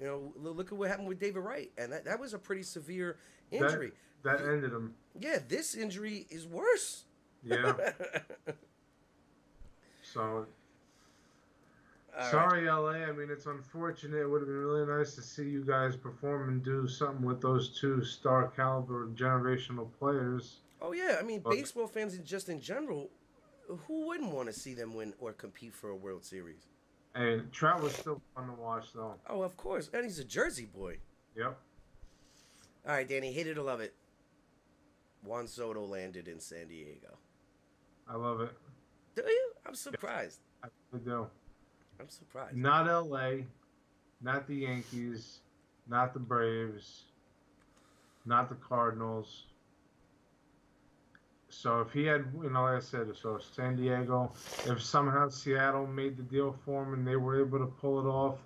You know, look at what happened with David Wright, and that, that was a pretty severe injury. that ended him. Yeah, this injury is worse. Yeah. so All right. sorry, LA. I mean, it's unfortunate. It would have been really nice to see you guys perform and do something with those two star caliber generational players. Oh yeah, I mean, But- baseball fans in just in general, who wouldn't want to see them win or compete for a World Series? And Trout was still fun to watch, though. Oh, of course, and he's a Jersey boy. Yep. All right, Danny, hate it or love it. Juan Soto landed in San Diego. I love it. Do you? I'm surprised. I really do. I'm surprised. Not LA, not the Yankees, not the Braves, not the Cardinals. So if he had, you know, like I said, so San Diego, if somehow Seattle made the deal for him and they were able to pull it off,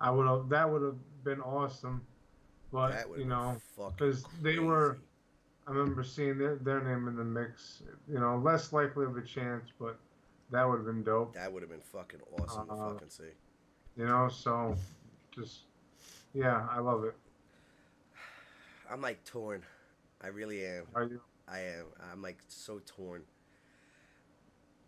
I would have. That would have been awesome. But you know, because they were- I remember seeing their, their name in the mix. You know, less likely of a chance, but that would have been dope. That would have been fucking awesome Uh, to fucking see. You know, so just yeah, I love it. I'm like torn. I really am. Are you? I am. I'm like so torn.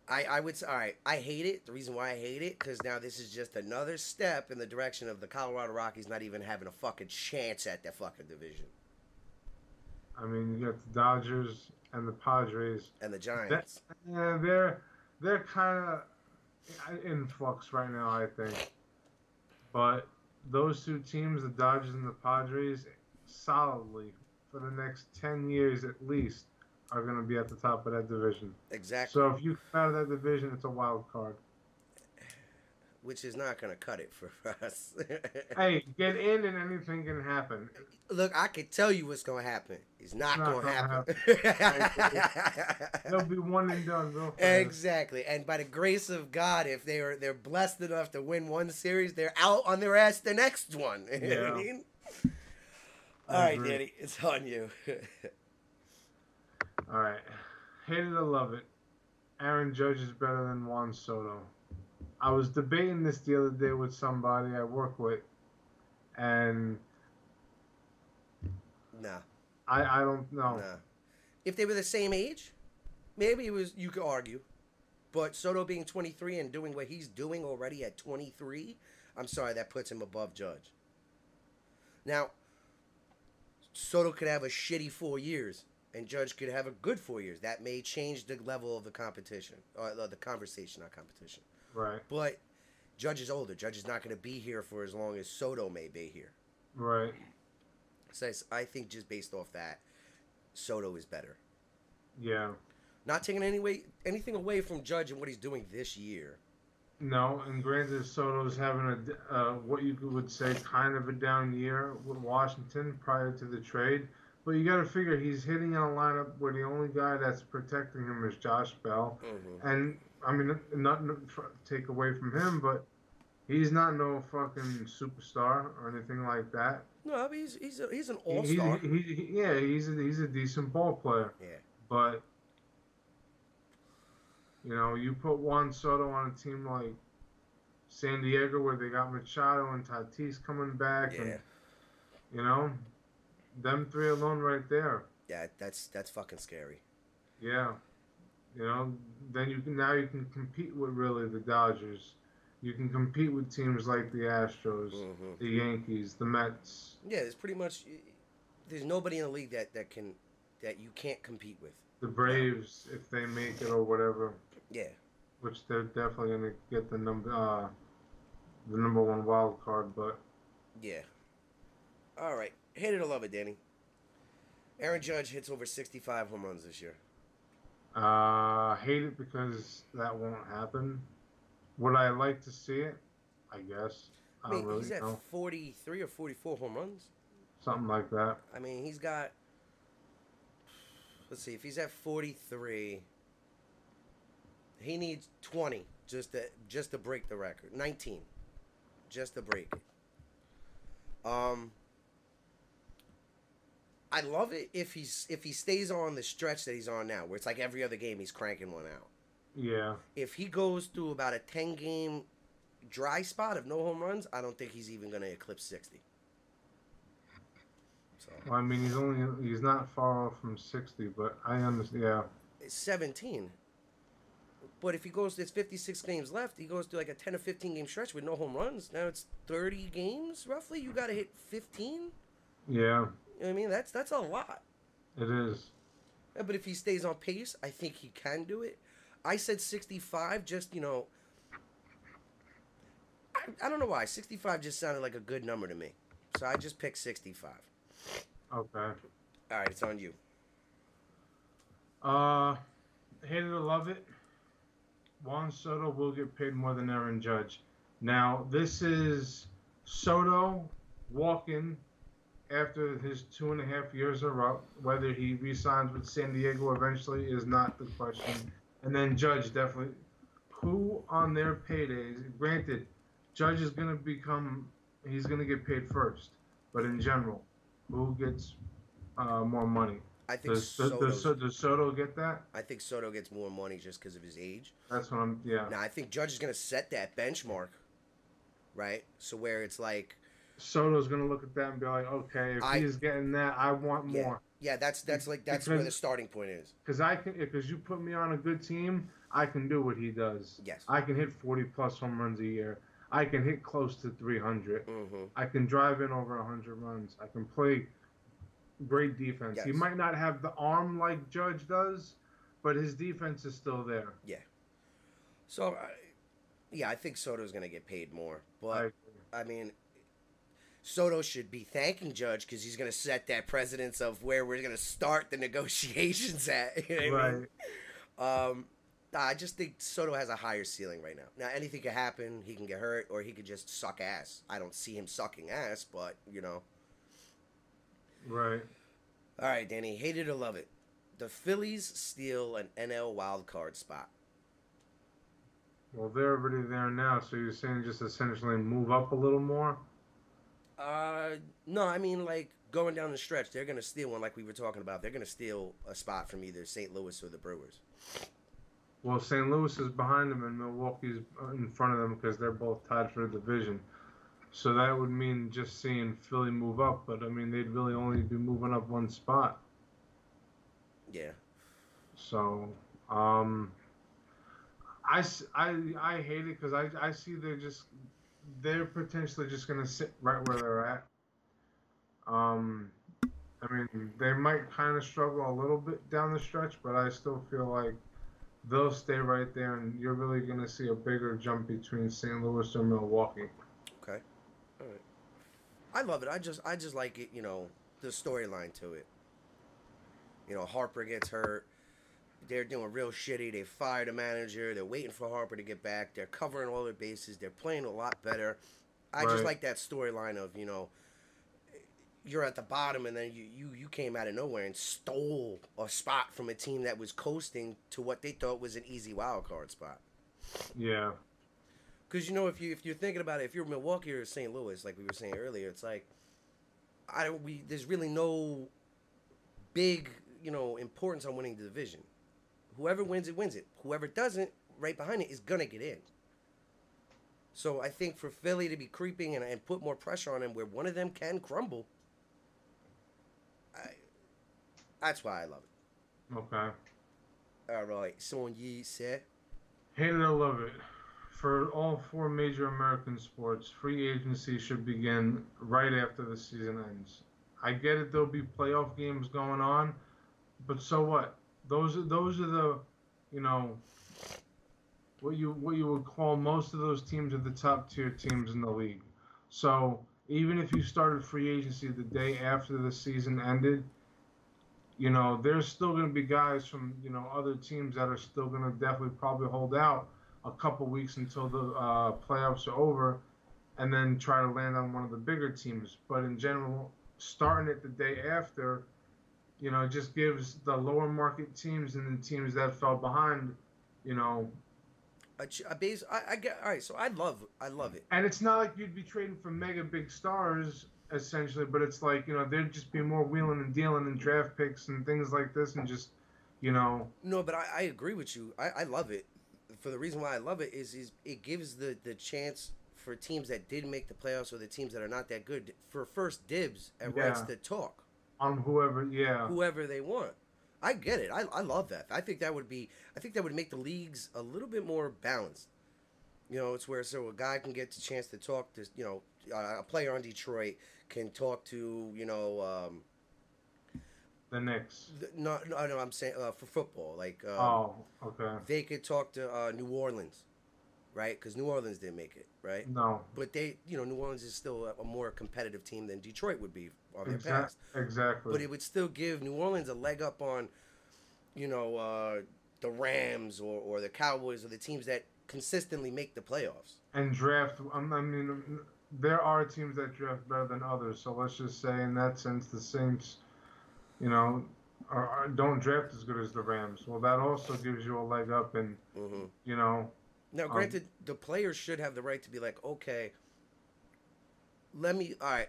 I I would say, all right. I hate it. The reason why I hate it because now this is just another step in the direction of the Colorado Rockies not even having a fucking chance at that fucking division I mean, you got the Dodgers and the Padres. and the Giants. Yeah, they're they're kind of in flux right now, I think. But those two teams, the Dodgers and the Padres, solidly for the next ten years at least, are going to be at the top of that division. exactly. So if you come out of that division, it's a wild card. Which is not gonna cut it for us. Hey, get in and anything can happen. Look, I can tell you what's gonna happen. It's not, Not gonna, gonna happen. They'll be one and done real fast. Exactly, and by the grace of God, if they are they're blessed enough to win one series, they're out on their ass the next one. You know what I Yeah. mean? All right. Danny, it's on you. All right, hate it or love it. Aaron Judge is better than Juan Soto. I was debating this the other day with somebody I work with, and nah, I I don't know. nah. If they were the same age, maybe it was you could argue. But Soto being 23 and doing what he's doing already at 23, I'm sorry, that puts him above Judge. Now, Soto could have a shitty four years, and Judge could have a good four years. That may change the level of the competition, or uh, the conversation, not competition. Right, But Judge is older. Judge is not going to be here for as long as Soto may be here. right. So I think just based off that, Soto is better. Yeah. Not taking any way, anything away from Judge and what he's doing this year. No, and granted, Soto's having a uh, what you would say kind of a down year with Washington prior to the trade. But you got to figure he's hitting in a lineup where the only guy that's protecting him is Josh Bell. Mm-hmm. And I mean, not to take away from him, but he's not no fucking superstar or anything like that. No, but he's he's a, he's an He- all he- star. he- he- yeah, he's a, he's a decent ball player. Yeah. But you know, you put Juan Soto on a team like San Diego where they got Machado and Tatis coming back, Yeah, and you know, them three alone right there. yeah, that's that's fucking scary. Yeah, you know, then you can now you can compete with really the Dodgers. You can compete with teams like the Astros, hmm the Yankees, the Mets, Yeah, there's pretty much. There's nobody in the league that that can that you can't compete with. the Braves if they make it or whatever. Yeah, which they're definitely gonna get the number uh, the number one wild card. But yeah. All right, hate it or love it, Danny. Aaron Judge hits over 65 home runs this year. Uh, hate it because that won't happen. Would I like to see it? I guess I mean, really he's at know. 43 or 44 home runs. Something like that. I mean, he's got. Let's see, if he's at 43, he needs 20 just to just to break the record. 19, just to break it. Um, I love it if he's if he stays on the stretch that he's on now, where it's like every other game he's cranking one out. Yeah, If he goes through about a 10 game dry spot of no home runs, I don't think he's even going to eclipse 60. So. well, I mean he's only he's not far off from sixty, but I understand. Yeah, It's 17. But if he goes, there's 56 games left. He goes to like a 10 or 15 game stretch with no home runs. Now it's 30 games roughly. You got to hit 15. You know what I mean? That's that's a lot. it is. Yeah, But if he stays on pace, I think he can do it. I said 65, just you know. I, I don't know why 65 just sounded like a good number to me, so I just picked 65. Okay. All right, it's on you. Uh, hate it or love it. Juan Soto will get paid more than Aaron Judge. Now, this is Soto walking after his two and a half years are up. Whether he resigns with San Diego eventually is not the question. And then Judge definitely. Who on their paydays? Granted, Judge is going to become. He's going to get paid first, but in general, who gets uh, more money? I think Does, does, does, does Soto get that? I think Soto gets more money just because of his age. That's what I'm. Yeah. Now I think Judge is gonna set that benchmark, right? So where it's like, Soto's going to look at that and be like, okay, if I- he's getting that, I want yeah, more. yeah, that's that's like that's where the starting point is. Because I can, because you put me on a good team, I can do what he does. Yes. I can hit 40 plus home runs a year. I can hit close to 300. Mm-hmm. I can drive in over 100 runs. I can play great defense. He might not have the arm like Judge does, but his defense is still there. Yeah. So, I yeah, I think Soto's gonna get paid more, but I, I mean, Soto should be thanking Judge because he's going to set that precedence of where we're going to start the negotiations at. You know what I mean? right. Um, I just think Soto has a higher ceiling right now. Now, anything could happen. He can get hurt, or he could just suck ass. I don't see him sucking ass, but you know. Right. All right, Danny, hate it or love it. The Phillies steal an NL wild card spot. Well, they're already there now, so you're saying just essentially move up a little more? Uh, no, I mean like going down the stretch, they're gonna steal one, like we were talking about. They're gonna steal a spot from either St. Louis or the Brewers. Well, St. Louis is behind them and Milwaukee's in front of them because they're both tied for the division. So that would mean just seeing Philly move up, but I mean they'd really only be moving up one spot. Yeah, So, um, I, I, I hate it because I, I see they're just they're potentially just gonna sit right where they're at. Um, I mean they might kind of struggle a little bit down the stretch, but I still feel like they'll stay right there, and you're really gonna see a bigger jump between St. Louis and Milwaukee. Okay. All right. I love it. I just I just like it, you know, the storyline to it. You know, Harper gets hurt. They're doing real shitty. They fired a manager. They're waiting for Harper to get back. They're covering all their bases. They're playing a lot better. I just like that storyline of, you know, you're at the bottom and then you, you, you came out of nowhere and stole a spot from a team that was coasting to what they thought was an easy wild card spot. Yeah, Because you know, if you if you're thinking about it, if you're Milwaukee or St. Louis, like we were saying earlier, it's like I don't we there's really no big you know importance on winning the division. Whoever wins it wins it. Whoever doesn't, right behind it, is gonna get in. So I think for Philly to be creeping and, and put more pressure on them, where one of them can crumble, I that's why I love it. okay. All right, Son Yi said. Hate it or love it. For all four major American sports, free agency should begin right after the season ends. I get it; there'll be playoff games going on, but so what? Those are those are the, you know, what you what you would call most of those teams are the top tier teams in the league. So even if you started free agency the day after the season ended, you know, there's still going to be guys from, you know, other teams that are still going to definitely probably hold out a couple weeks until the uh, playoffs are over and then try to land on one of the bigger teams. But in general, starting it the day after, you know, just gives the lower market teams and the teams that fell behind, you know, A, ch- a base, I, I get all right. So I love, I love it. and it's not like you'd be trading for mega big stars essentially, but it's like, you know, there'd just be more wheeling and dealing and draft picks and things like this and just, you know, No, but I, I agree with you. I, I love it. For the reason why I love it is is it gives the the chance for teams that did make the playoffs or the teams that are not that good for first dibs at rights to talk on whoever, yeah. whoever they want. I get it. I, I love that. I think that would be. I think that would make the leagues a little bit more balanced. You know, it's where so a guy can get the chance to talk to you know a player on Detroit can talk to you know um, The Knicks. the, not no no I'm saying uh, for football like um, Oh, okay. they could talk to uh, New Orleans, right? Because New Orleans didn't make it, right? No. But they, you know, New Orleans is still a, a more competitive team than Detroit would be on their Exact, past. exactly. But it would still give New Orleans a leg up on, you know, uh, the Rams or, or the Cowboys or the teams that consistently make the playoffs. and draft. um, I mean, there are teams that draft better than others. So let's just say, in that sense, the Saints, you know, are, don't draft as good as the Rams. Well, that also gives you a leg up, and hmm you know, Now, Um, granted, the players should have the right to be like, okay, let me, all right,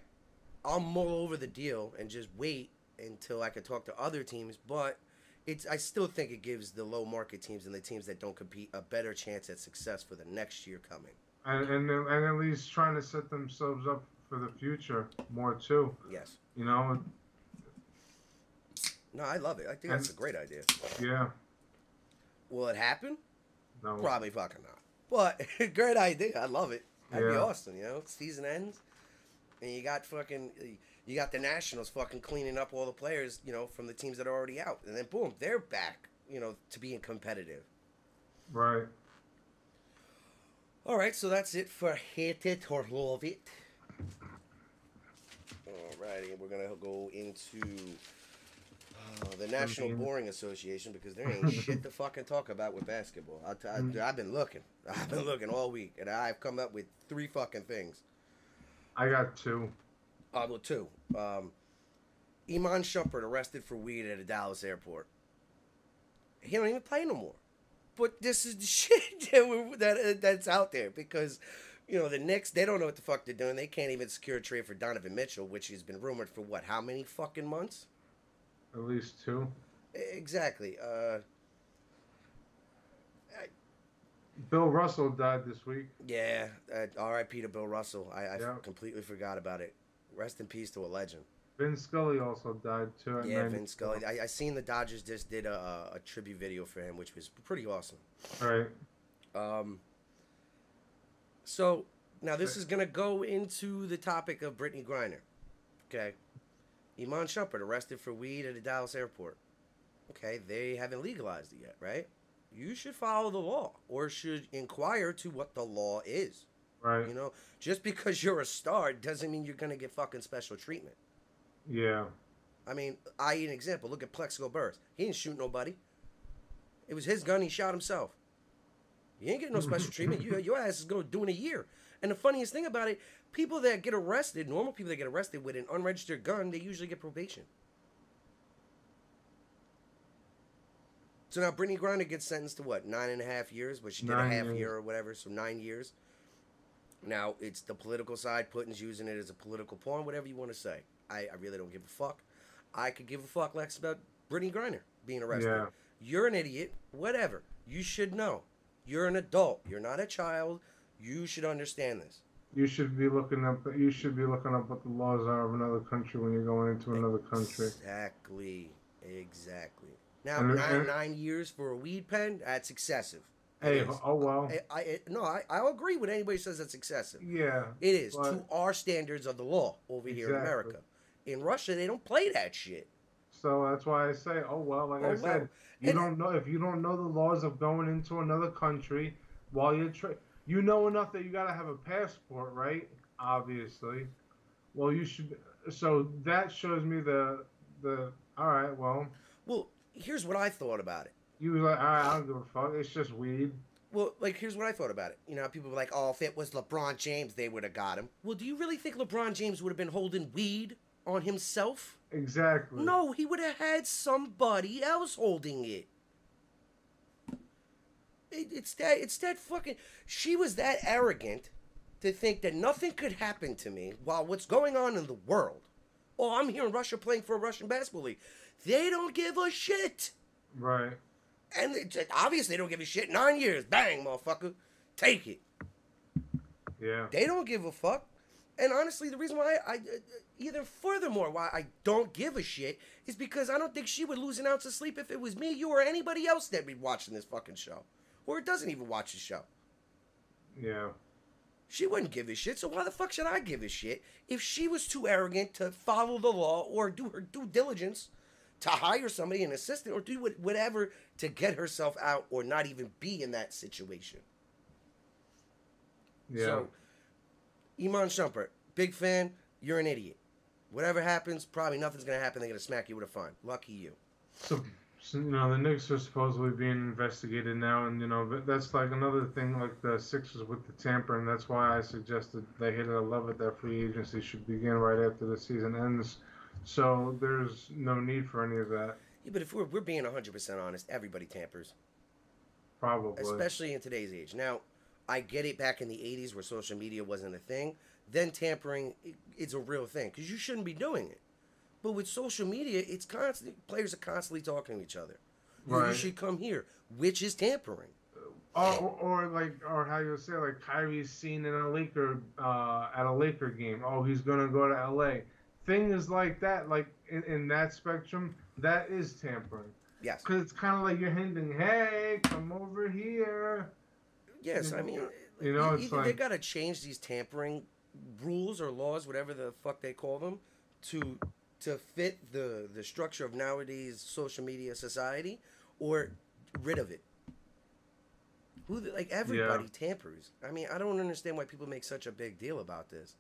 I'll mull over the deal and just wait until I can talk to other teams. But it's, I still think it gives the low market teams and the teams that don't compete a better chance at success for the next year coming. and and, and at least trying to set themselves up for the future more too. Yes. You know, No, I love it. I think that's a great idea. yeah. Will it happen? No. Probably fucking not. But great idea. I love it. That'd be Yeah. awesome. You know, season ends, and you got fucking, you got the Nationals fucking cleaning up all the players, you know, from the teams that are already out, and then boom, they're back, you know, to being competitive. Right. All right, so that's it for hate it or love it. Alrighty, we're gonna go into uh, the National. Boring Association because there ain't shit to fucking talk about with basketball. I, Mm. I, I've been looking, I've been looking all week, and I've come up with three fucking things. I got two. Uh, well, two. Um, Iman Shumpert arrested for weed at a Dallas airport. He don't even play no more. But this is the shit that, we, that uh, that's out there because, you know, the Knicks they don't know what the fuck they're doing. They can't even secure a trade for Donovan Mitchell, which has been rumored for what? How many fucking months? At least two. Exactly. Uh, Bill Russell died this week. yeah. Uh, R.I.P. to Bill Russell. I, I completely forgot about it. Rest in peace to a legend. Vin Scully also died too. Yeah, 94. Vince Scully. I, I seen the Dodgers just did a, a tribute video for him, which was pretty awesome. All right. Um, so now this is gonna go into the topic of Brittney Griner. Okay, Iman Shumpert arrested for weed at a Dallas airport. Okay, they haven't legalized it yet, right? You should follow the law, or should inquire to what the law is. Right. You know, just because you're a star doesn't mean you're gonna get fucking special treatment. Yeah. I mean, I an example. Look at Plaxico Burress. He didn't shoot nobody. It was his gun. He shot himself. You ain't getting no special treatment. You, your ass is going to do in a year. And the funniest thing about it, people that get arrested, normal people that get arrested with an unregistered gun, they usually get probation. So now Brittney Griner gets sentenced to what? Nine and a half years, but she did Nine a half years. year or whatever, so nine years. Now it's the political side. Putin's using it as a political pawn, whatever you want to say. I, I really don't give a fuck. I could give a fuck less about Brittney Griner being arrested. Yeah. You're an idiot. Whatever. You should know. You're an adult. You're not a child. You should understand this. You should be looking up. You should be looking up what the laws are of another country when you're going into another country. Exactly. Exactly. Now, And- nine, nine years for a weed pen, that's excessive. Hey, oh well. I, I, no, I, I'll agree with anybody who says that's excessive. Yeah. It is to our standards of the law over here in America. In Russia, they don't play that shit. So that's why I say, oh well. Like Oh, I well. said, you And- don't know if you don't know the laws of going into another country while you're tra- you know enough that you gotta have a passport, right? Obviously. Well, you should. So that shows me the the. All right. Well, Well, here's what I thought about it. you was like, all right. I don't give a fuck. It's just weed. Well, like, here's what I thought about it. You know, people were like, oh, if it was LeBron James, they would have got him. Well, do you really think LeBron James would have been holding weed on himself? Exactly. No, he would have had somebody else holding it. it. It's that, it's that fucking. She was that arrogant to think that nothing could happen to me while what's going on in the world. Oh, I'm here in Russia playing for a Russian basketball league. They don't give a shit. Right. And they, obviously, they don't give a shit. Nine years, bang, motherfucker, take it. Yeah. They don't give a fuck. And honestly, the reason why I, I either furthermore why I don't give a shit is because I don't think she would lose an ounce of sleep if it was me, you, or anybody else that be watching this fucking show, or it doesn't even watch the show. Yeah. She wouldn't give a shit. So why the fuck should I give a shit if she was too arrogant to follow the law or do her due diligence to hire somebody, an assistant, or do whatever to get herself out or not even be in that situation? Yeah. So, Iman Shumpert, big fan. You're an idiot. Whatever happens, probably nothing's gonna happen. They're gonna smack you with a fine. Lucky you. So So, you know, the Knicks are supposedly being investigated now, and you know but that's like another thing, like the Sixers with the tampering. That's why I suggested they hit it a love it that free agency should begin right after the season ends. So there's no need for any of that, Yeah, but if we're, we're being 100% honest, everybody tampers, probably. especially in today's age. Now, I get it back in the 80s where social media wasn't a thing. Then tampering is a real thing because you shouldn't be doing it. But with social media, it's constant. Players are constantly talking to each other. Yo, You should come here, which is tampering. Or, or, or like, or how you say, like Kyrie's seen in a Laker, uh, at a Laker game. Oh, he's gonna go to LA. Things like that, like in, in that spectrum, that is tampering. Yes. Because it's kind of like you're hinting, hey, come over here. Yes, I mean, uh, You know, e- it's either they like- got to change these tampering rules or laws, whatever the fuck they call them, to to fit the the structure of nowadays social media society, or rid of it. Who the, like everybody tampers. I mean, I don't understand why people make such a big deal about this.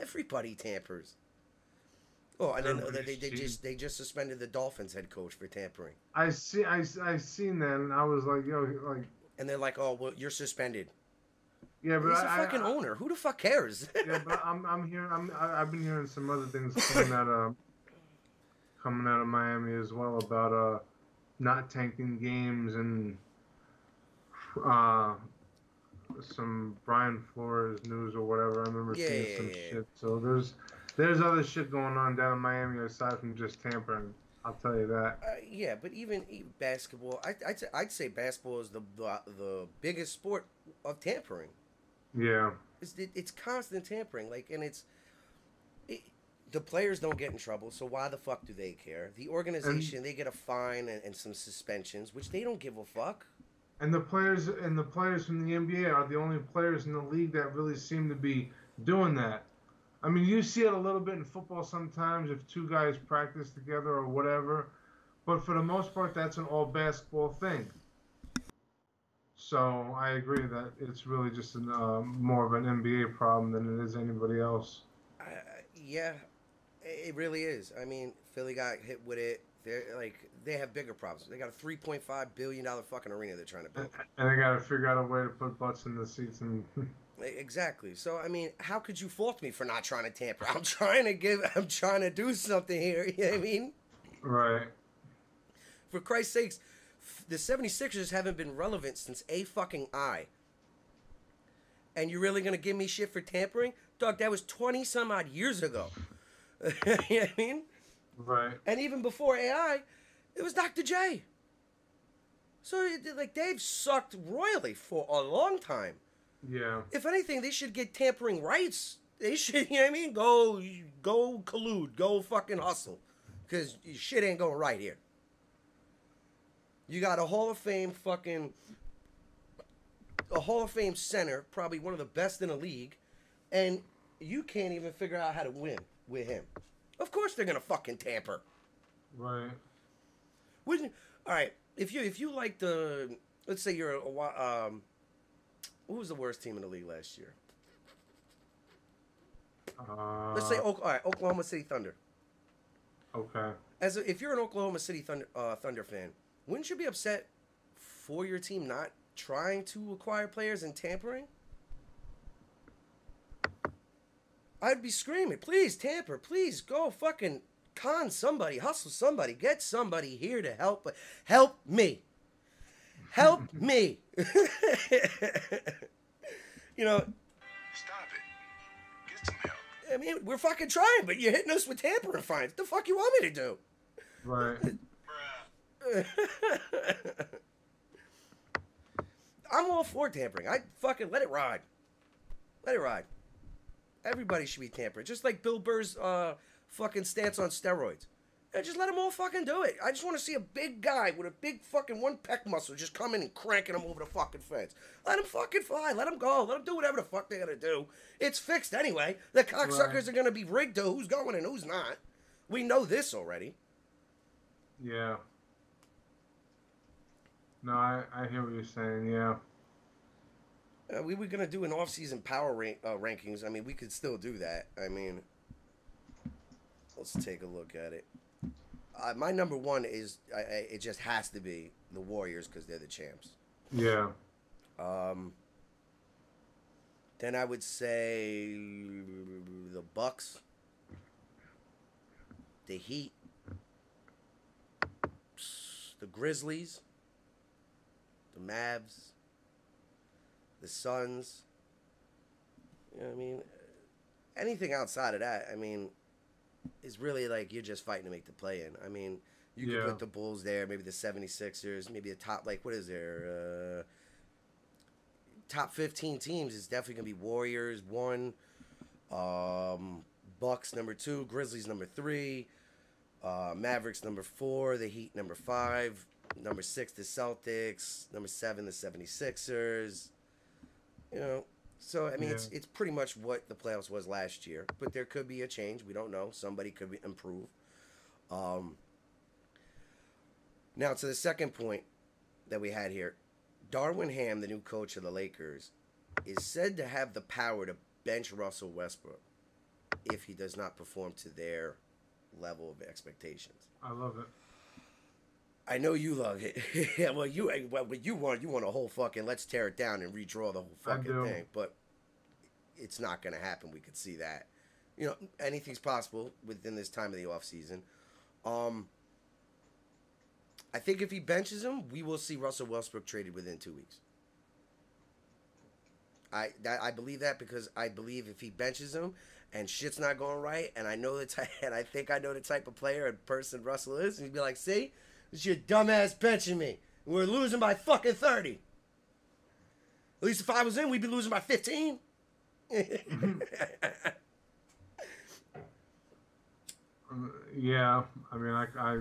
Everybody tampers. Oh, and then they, Everybody's they, they just they just suspended the Dolphins head coach for tampering, I see, I, I seen that, and I was like, yo, like, and they're like, "Oh, well, you're suspended." yeah, but He's a I, fucking I, owner. Who the fuck cares? yeah, but I'm, I'm hearing, I'm, I- I've been hearing some other things coming out of, coming out of Miami as well about uh, not tanking games and uh, some Brian Flores news or whatever. I remember Yeah, seeing yeah, some yeah, yeah. shit. So there's, there's other shit going on down in Miami aside from just tampering. I'll tell you that. Uh, yeah, but even, even basketball, I, I'd, say- I'd say basketball is the, the the biggest sport of tampering. Yeah. It's it, it's constant tampering, like, and it's it, the players don't get in trouble, so why the fuck do they care? The organization they get a fine and, and some suspensions, which they don't give a fuck. And the players and the players from the NBA are the only players in the league that really seem to be doing that. I mean, you see it a little bit in football sometimes if two guys practice together or whatever, but for the most part, that's an all basketball thing. So I agree that it's really just an, uh, more of an NBA problem than it is anybody else. I- yeah, it it really is. I mean, Philly got hit with it. They're like they have bigger problems. They got a three point five billion dollar fucking arena they're trying to build. And they got to figure out a way to put butts in the seats and. Exactly. So I mean, how could you fault me for not trying to tamper? I'm trying to give. I'm trying to do something here. You know what I mean? right. For Christ's sakes, the 76ers haven't been relevant since a fucking I. And you're really gonna give me shit for tampering, dog? That was 20 some odd years ago. you know what I mean? Right. And even before AI, it was Dr. J. So like they've sucked royally for a long time. Yeah. if anything, they should get tampering rights. They should, you know what I mean? Go, go collude, go fucking hustle, because shit ain't going right here. You got a Hall of Fame fucking, a Hall of Fame center, probably one of the best in the league, and you can't even figure out how to win with him. Of course they're gonna fucking tamper. Right. Wouldn't all right? If you if you like the let's say you're a um, who was the worst team in the league last year? Uh, Let's say all right, Oklahoma City Thunder. Okay. As a, if you're an Oklahoma City Thunder uh, Thunder fan, wouldn't you be upset for your team not trying to acquire players and tampering? I'd be screaming, please tamper, please go fucking con somebody, hustle somebody, get somebody here to help help me. Help me. you know, Stop it. Get some help. I mean, we're fucking trying, but you're hitting us with tampering fines. the fuck you want me to do? Right. Bruh. I'm all for tampering. I fucking let it ride. Let it ride. Everybody should be tampering. Just like Bill Burr's uh, fucking stance on steroids. Yeah, just let them all fucking do it. I just want to see a big guy with a big fucking one pec muscle just coming and cranking him over the fucking fence. Let him fucking fly. Let him go. Let him do whatever the fuck they're gonna do. It's fixed anyway. The cocksuckers Right. are gonna be rigged to who's going and who's not. We know this already. Yeah. No, I, I hear what you're saying. Yeah. Uh, we were gonna do an off-season power rank, uh, rankings. I mean, we could still do that. I mean, let's take a look at it. Uh, my number one is I, I, it just has to be the Warriors because they're the champs. Yeah. Um, then I would say the Bucks, the Heat, the Grizzlies, the Mavs, the Suns. You know what I mean? Anything outside of that, I mean, is really like you're just fighting to make the play in. I mean, you Yeah. could put the Bulls there, maybe the 76ers, maybe the top, like, what is there? Uh, top 15 teams is definitely going to be Warriors, one, um, Bucks, number two, Grizzlies, number three, uh, Mavericks, number four, the Heat, number five, number six, the Celtics, number seven, the 76ers. You know, so I mean, it's it's pretty much what the playoffs was last year, but there could be a change. We don't know. Somebody could be, improve. Um, now to the second point that we had here, Darvin Ham, the new coach of the Lakers, is said to have the power to bench Russell Westbrook if he does not perform to their level of expectations. I love it. I know you love it. yeah, well, you well, what you want you want a whole fucking let's tear it down and redraw the whole fucking thing, but it's not going to happen. We could see that. You know, anything's possible within this time of the off season. Um, I think if he benches him, we will see Russell Westbrook traded within two weeks. I that I believe that because I believe if he benches him and shit's not going right, and I know the type, and I think I know the type of player and person Russell is, and he'd be like, "See, it's your dumbass benching me. We're losing by fucking thirty. At least if I was in, we'd be losing by fifteen. Uh, yeah. I mean, I, I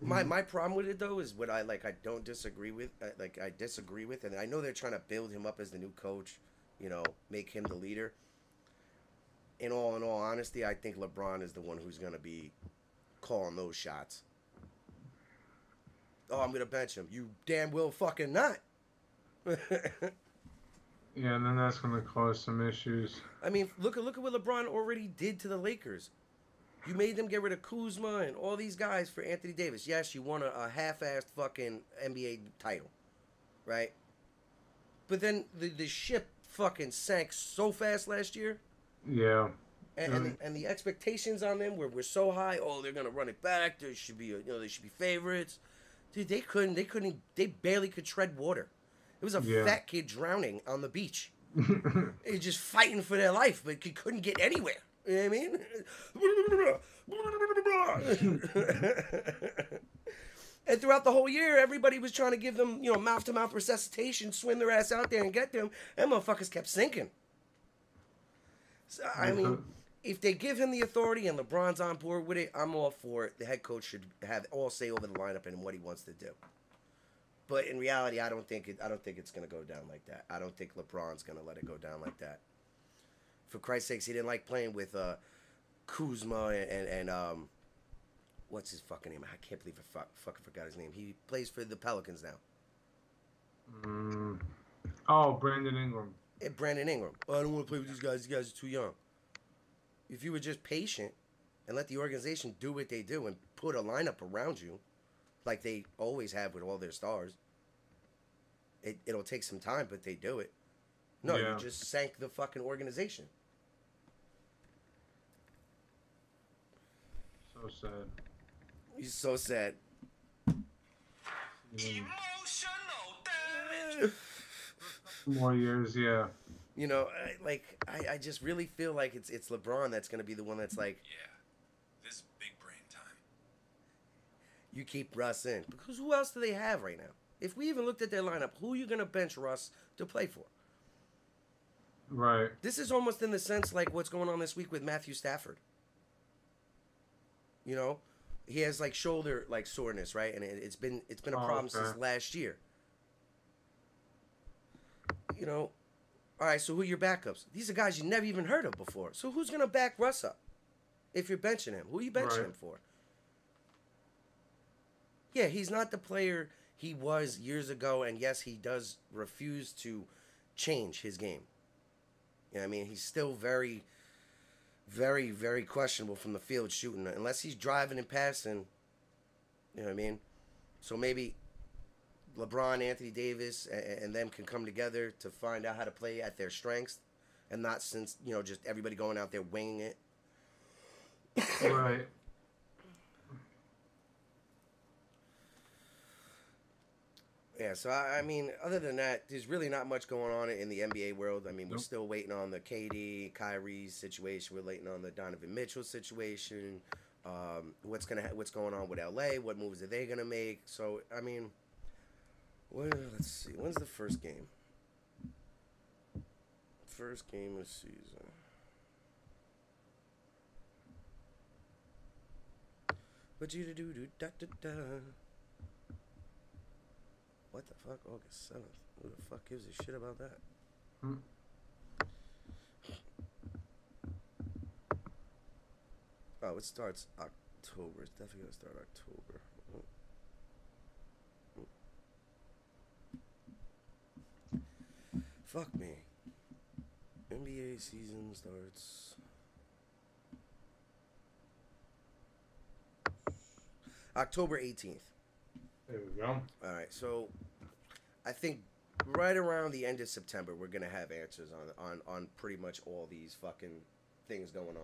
My my problem with it though is what I like. I don't disagree with. uh, Like I disagree with, and I know they're trying to build him up as the new coach. You know, make him the leader. In all in all honesty, I think LeBron is the one who's gonna be calling those shots. Oh, I'm gonna bench him. You damn well fucking not. yeah, and then that's going to cause some issues. I mean, look at look at what LeBron already did to the Lakers. You made them get rid of Kuzma and all these guys for Anthony Davis. Yes, you won a, a half-assed fucking NBA title, right? But then the the ship fucking sank so fast last year, Yeah. and and, the, and the expectations on them were, were so high. Oh, they're gonna run it back. There should be a, you know they should be favorites. Dude, they couldn't. They couldn't. They barely could tread water. It was a Yeah. fat kid drowning on the beach. They're just fighting for their life, but he couldn't get anywhere. You know what I mean? and throughout the whole year, everybody was trying to give them, you know, mouth to mouth resuscitation, swim their ass out there and get them. And motherfuckers kept sinking. So, I mean, if they give him the authority and LeBron's on board with it, I'm all for it. The head coach should have all say over the lineup and what he wants to do. But in reality, I don't think it. I don't think it's going to go down like that. I don't think LeBron's going to let it go down like that. For Christ's sakes, he didn't like playing with uh, Kuzma and, and and um, what's his fucking name? I can't believe I fuck, fucking forgot his name. He plays for the Pelicans now. Mm. Oh, Brandon Ingram. Brandon Ingram. Oh, I don't want to play with these guys. These guys are too young. If you were just patient and let the organization do what they do and put a lineup around you, like they always have with all their stars, it, it'll take some time, but they do it. No, Yeah. you just sank the fucking organization. So sad. He's so sad. Damage. more years, yeah. You know, I, like I, I just really feel like it's it's LeBron that's gonna be the one that's like, Yeah, this is big brain time. you keep Russ in because who else do they have right now? If we even looked at their lineup, who are you gonna bench Russ to play for? Right. This is almost in the sense like what's going on this week with Matthew Stafford. You know, he has like shoulder like soreness, right? And it, it's been it's been a Oh, problem okay. since last year. You know, all right. So who are your backups? These are guys you never even heard of before. So who's gonna back Russ up if you're benching him? Who are you benching Right. him for? Yeah, he's not the player he was years ago, and yes, he does refuse to change his game. You know what I mean? He's still very, very, very questionable from the field shooting. Unless he's driving and passing, You know what I mean? So maybe LeBron, Anthony Davis, and, and them can come together to find out how to play at their strengths, and not since you know just everybody going out there winging it. Right. Yeah, so I, I mean, other than that, there's really not much going on in the NBA world. I mean, we're Nope. still waiting on the KD, Kyrie situation. We're waiting on the Donovan Mitchell situation. Um, what's gonna ha- what's going on with LA? What moves are they gonna make? So I mean, well, let's see. When's the first game? First game of the season. But you do do da da da. What the fuck? August seventh. Who the fuck gives a shit about that? Hmm. Oh, it starts October. It's definitely gonna start October. Fuck me. NBA season starts. October 18th. There we go. All right, so I think right around the end of September we're gonna have answers on on on pretty much all these fucking things going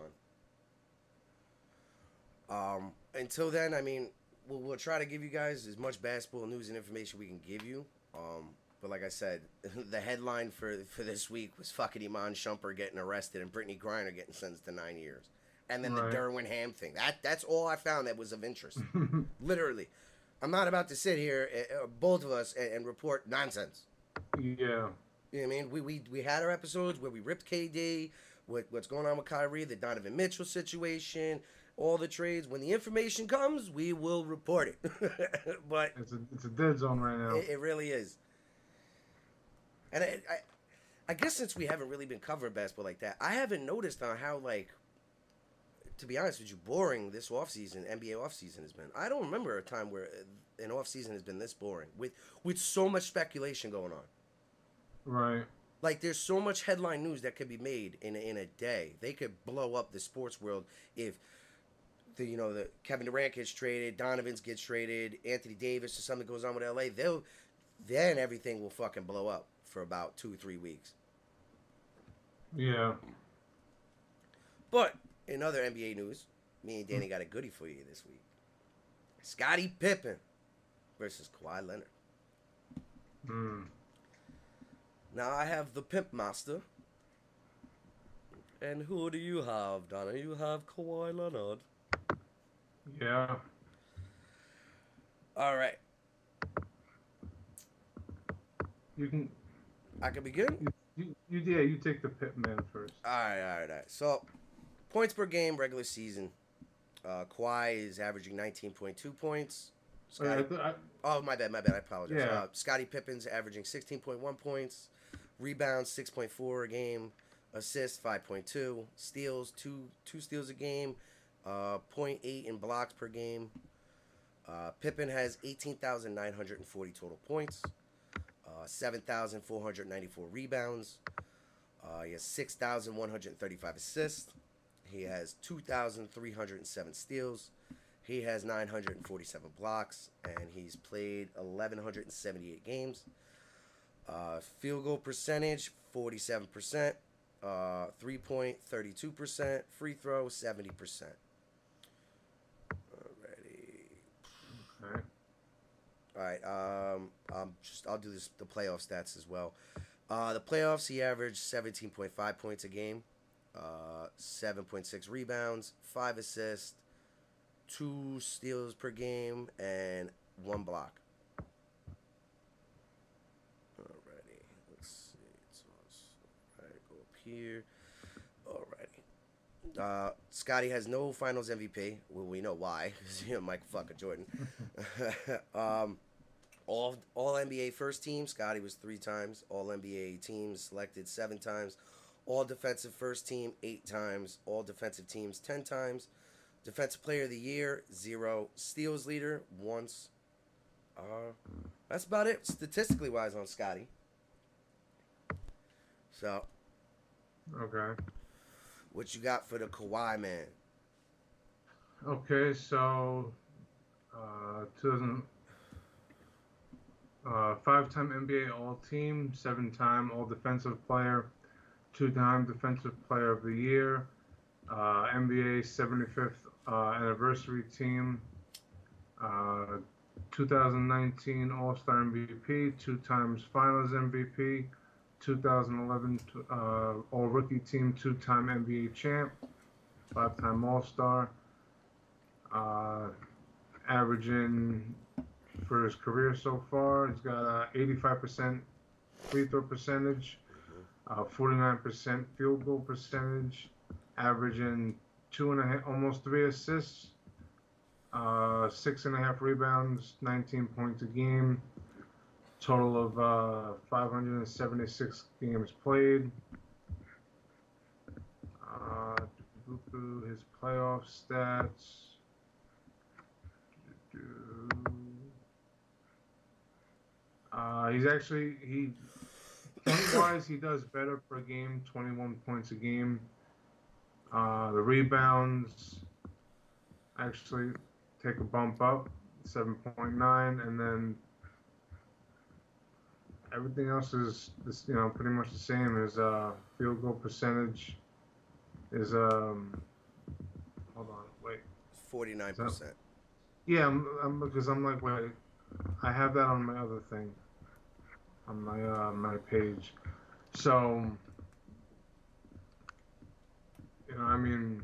on. Um, until then, I mean, we'll, we'll try to give you guys as much basketball news and information we can give you. Um, but like I said, the headline for for this week was fucking Iman Shumpert getting arrested and Brittney Griner getting sentenced to nine years, and then Right. the Darvin Ham thing. That that's all I found that was of interest. Literally, I'm not about to sit here, uh, both of us, and, and report nonsense. yeah. You know what I mean? We, we, we had our episodes where we ripped KD, what, what's going on with Kyrie, the Donovan Mitchell situation, all the trades. When the information comes, we will report it. but It's a it's a dead zone right now. it, it really is. And I, I, I guess since we haven't really been covering basketball like that, I haven't noticed on how, like, to be honest with you, boring this offseason, NBA offseason has been. I don't remember a time where an offseason has been this boring with, with so much speculation going on. Right. Like there's so much headline news that could be made in a, in a day. They could blow up the sports world if the you know the Kevin Durant gets traded, Donovan's gets traded, Anthony Davis or something goes on with LA. They'll then everything will fucking blow up for about two or three weeks. Yeah. But in other NBA news, me and Danny got a goodie for you this week. Scottie Pippen versus Kawhi Leonard. Hmm. Now I have the Pimp Master. And who do you have, Donna? You have Kawhi Leonard. Yeah. All right, You can. I can begin. You, you yeah. You take the pit man first. All right, all right, all right. So, points per game, regular season. Uh, Kawhi is averaging 19.2 points. Uh, I, Scotty, I, oh, my bad, my bad. I apologize. Yeah. Uh, Scottie Pippen's averaging 16.1 points, rebounds 6.4 a game, assists 5.2, steals two two steals a game, uh, 0.8 in blocks per game. Uh, Pippen has 18,940 total points, 7,494 rebounds. Uh, he has 6,135 assists. He has 2,307 steals. He has 947 blocks, and he's played 1,178 games. Uh, field goal percentage, 47%. Uh, three point, 32%. Free throw, 70%. Alrighty. okay. All right. Um, um, just I'll do this the playoff stats as well. Uh, the playoffs, he averaged 17.5 points a game, uh, 7.6 rebounds, five assists, two steals per game, and one block. Alrighty. Let's see. So, right, go up here. Alrighty. Uh, Scotty has no Finals MVP. Well, we know why. you know, Mike fucking Jordan. um, all all NBA first team. Scotty was three times. All NBA teams selected seven times. All defensive first team eight times. All defensive teams ten times. Defensive player of the year zero. Steals leader once. Uh, that's about it statistically wise on Scotty. So, Okay. what you got for the Kawhi man? Okay. So, uh, 2000, uh, five-time NBA All-Team, seven-time All-Defensive Player, two-time Defensive Player of the Year, uh, NBA 75th uh, Anniversary Team, uh, 2019 All-Star MVP, two times Finals MVP, 2011 uh, All-Rookie Team, two-time NBA Champ, five-time All-Star, uh, averaging for his career so far. He's got a 85% free throw percentage, uh, 49% field goal percentage, averaging two and a half, almost three assists, uh, six and a half rebounds, 19 points a game, total of uh, 576 games played. Uh, his playoff stats. Uh, he's actually he point wise he does better per game, 21 points a game. Uh, the rebounds actually take a bump up, 7.9, and then everything else is this you know pretty much the same as uh, field goal percentage is um hold on wait Forty nine percent. yeah I'm, I'm because I'm like wait I have that on my other thing on my uh, my page so you know I mean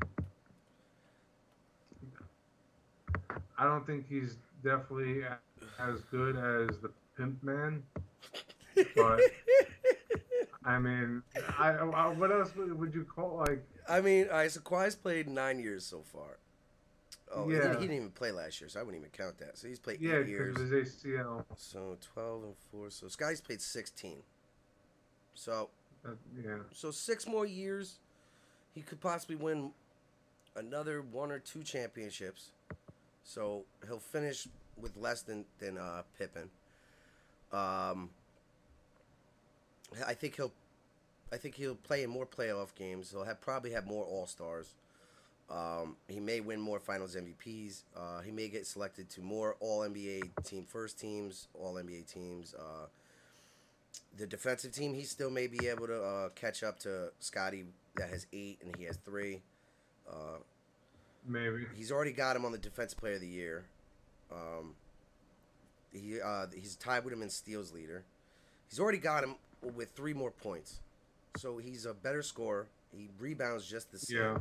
I don't think he's definitely as good as the pimp man but I mean, I, I what else would, you call like? I mean, right, so played nine years so far. Oh, he- Yeah. he, didn't even play last year, so I wouldn't even count that. So he's played Yeah, eight years. Yeah, because his ACL. So twelve and four. So Scotty's played sixteen. So Uh, yeah, so six more years, he could possibly win another one or two championships. So he'll finish with less than than uh, Pippen. Um, I think he'll, I think he'll play in more playoff games. He'll have probably have more All Stars. Um, he may win more Finals MVPs. Uh, he may get selected to more All NBA team first teams, All NBA teams. Uh, the defensive team, he still may be able to uh, catch up to Scotty that has eight and he has three. Uh, maybe. he's already got him on the defensive player of the year. Um, he uh, he's tied with him in steals leader. He's already got him with three more points, so he's a better scorer. He rebounds just the same. Yeah.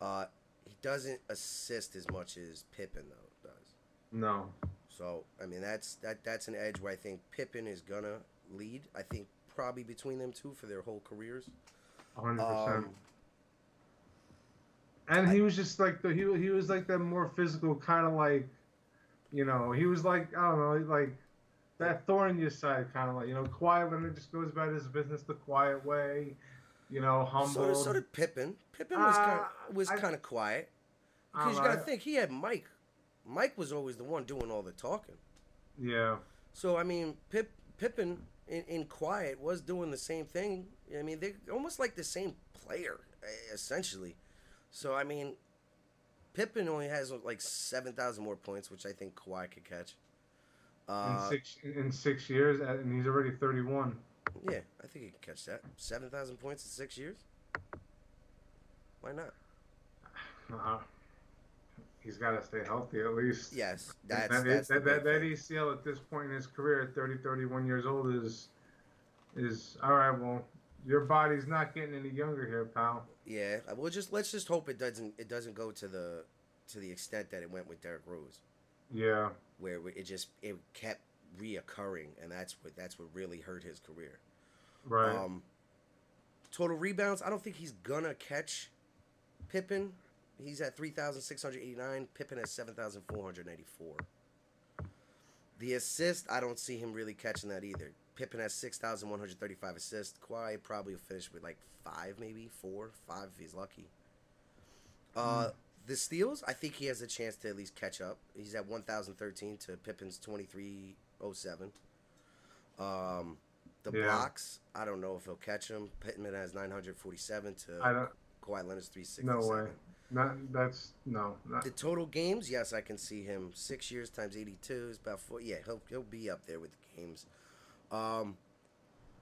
Uh, he doesn't assist as much as Pippen though does. No. So I mean that's that that's an edge where I think Pippen is gonna lead. I think probably between them two for their whole careers. hundred percent. Um, And he was just like the he he was like that more physical kind of like, you know, he was like I don't know like that thorn in your side kind of like you know quiet when it just goes about his business the quiet way, you know humble. So, did- so did Pippen. Pippen was kind Uh, was kind of quiet because you got to think he had Mike. Mike was always the one doing all the talking. Yeah. So I mean, Pip Pippen in, in quiet was doing the same thing. I mean, they almost like the same player essentially. So I mean, Pippen only has like seven thousand more points, which I think Kawhi could catch. In Uh, six in six years, and he's already thirty one. Yeah, I think he can catch that. Seven thousand points in six years. Why not? Uh-huh. he's got to stay healthy at least. Yes, that's that, that's that, that, that ACL at this point in his career, at 30, 31 years old, is is all right. Well, your body's not getting any younger here, pal. Yeah, uh, we'll just let's just hope it doesn't it doesn't go to the to the extent that it went with Derrick Rose. Yeah, where it just it kept reoccurring, and that's what that's what really hurt his career. right. Um, total rebounds, I don't think he's gonna catch Pippen. He's at three thousand six hundred eighty nine. Pippen at seven thousand four hundred eighty four. The assist, I don't see him really catching that either. Pippen has six thousand one hundred thirty five assists. Kawhi probably will finish with like five, maybe four, five if he's lucky. Uh, the steals, I think he has a chance to at least catch up. He's at 1,013 to Pippen's 2307. Um, the Yeah. blocks, I don't know if he'll catch him. Pippen has 947 to I don't. Kawhi Leonard's 367. No way. Not that's no. Not, The total games, yes, I can see him. Six years times eighty-two is about four. Yeah, he'll he'll be up there with the games. Um,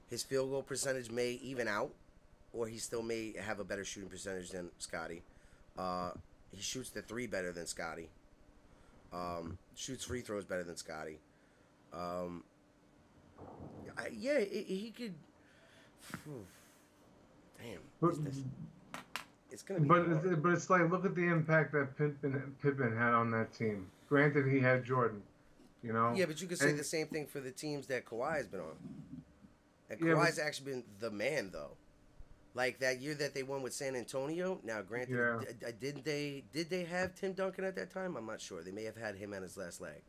his field goal percentage may even out, or he still may have a better shooting percentage than Scotty. Uh, he shoots the three better than Scotty. Um, shoots free throws better than Scotty. Um, I, yeah, he he could. Phew. Damn, but, it's, this- it's gonna be. but hard. it's, but it's like look at the impact that Pippen Pippen had on that team. Granted, he had Jordan. You know. Yeah, but you could say And- the same thing for the teams that Kawhi has been on. And Yeah, but- Kawhi's actually been the man, though. Like that year that they won with San Antonio. Now, granted, Yeah. d- d- didn't they did they have Tim Duncan at that time? I'm not sure. They may have had him on his last leg.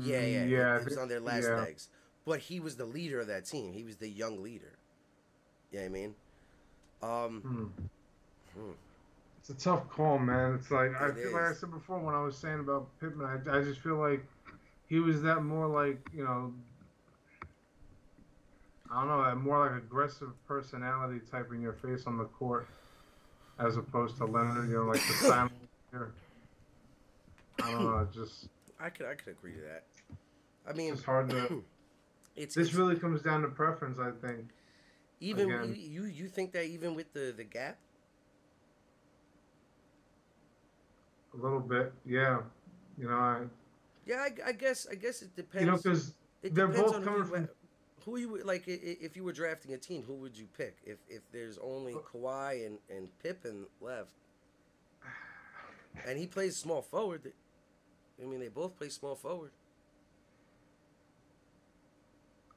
Yeah, yeah, it- yeah. It, was on their last yeah. legs. But he was the leader of that team. He was the young leader. You know what I mean? Um, Hmm. Hmm. It's a tough call, man. It's like I It feel like I said before when I was saying about Pippen. I, I just feel like he was that more like you know. I don't know, that more like aggressive personality type in your face on the court, as opposed to Leonard. You know, like the silent. leader. I don't know. Just I could I could agree to that. I mean, it's hard to. it's, This it's really comes down to preference, I think. even again. you you think that even with the the gap. A little bit, yeah. You know, I, Yeah, I, I guess I guess it depends. you know, because They're both coming who, from- who you like. If you were drafting a team, who would you pick? If if there's only Kawhi and and Pippen left, and he plays small forward, I mean they both play small forward.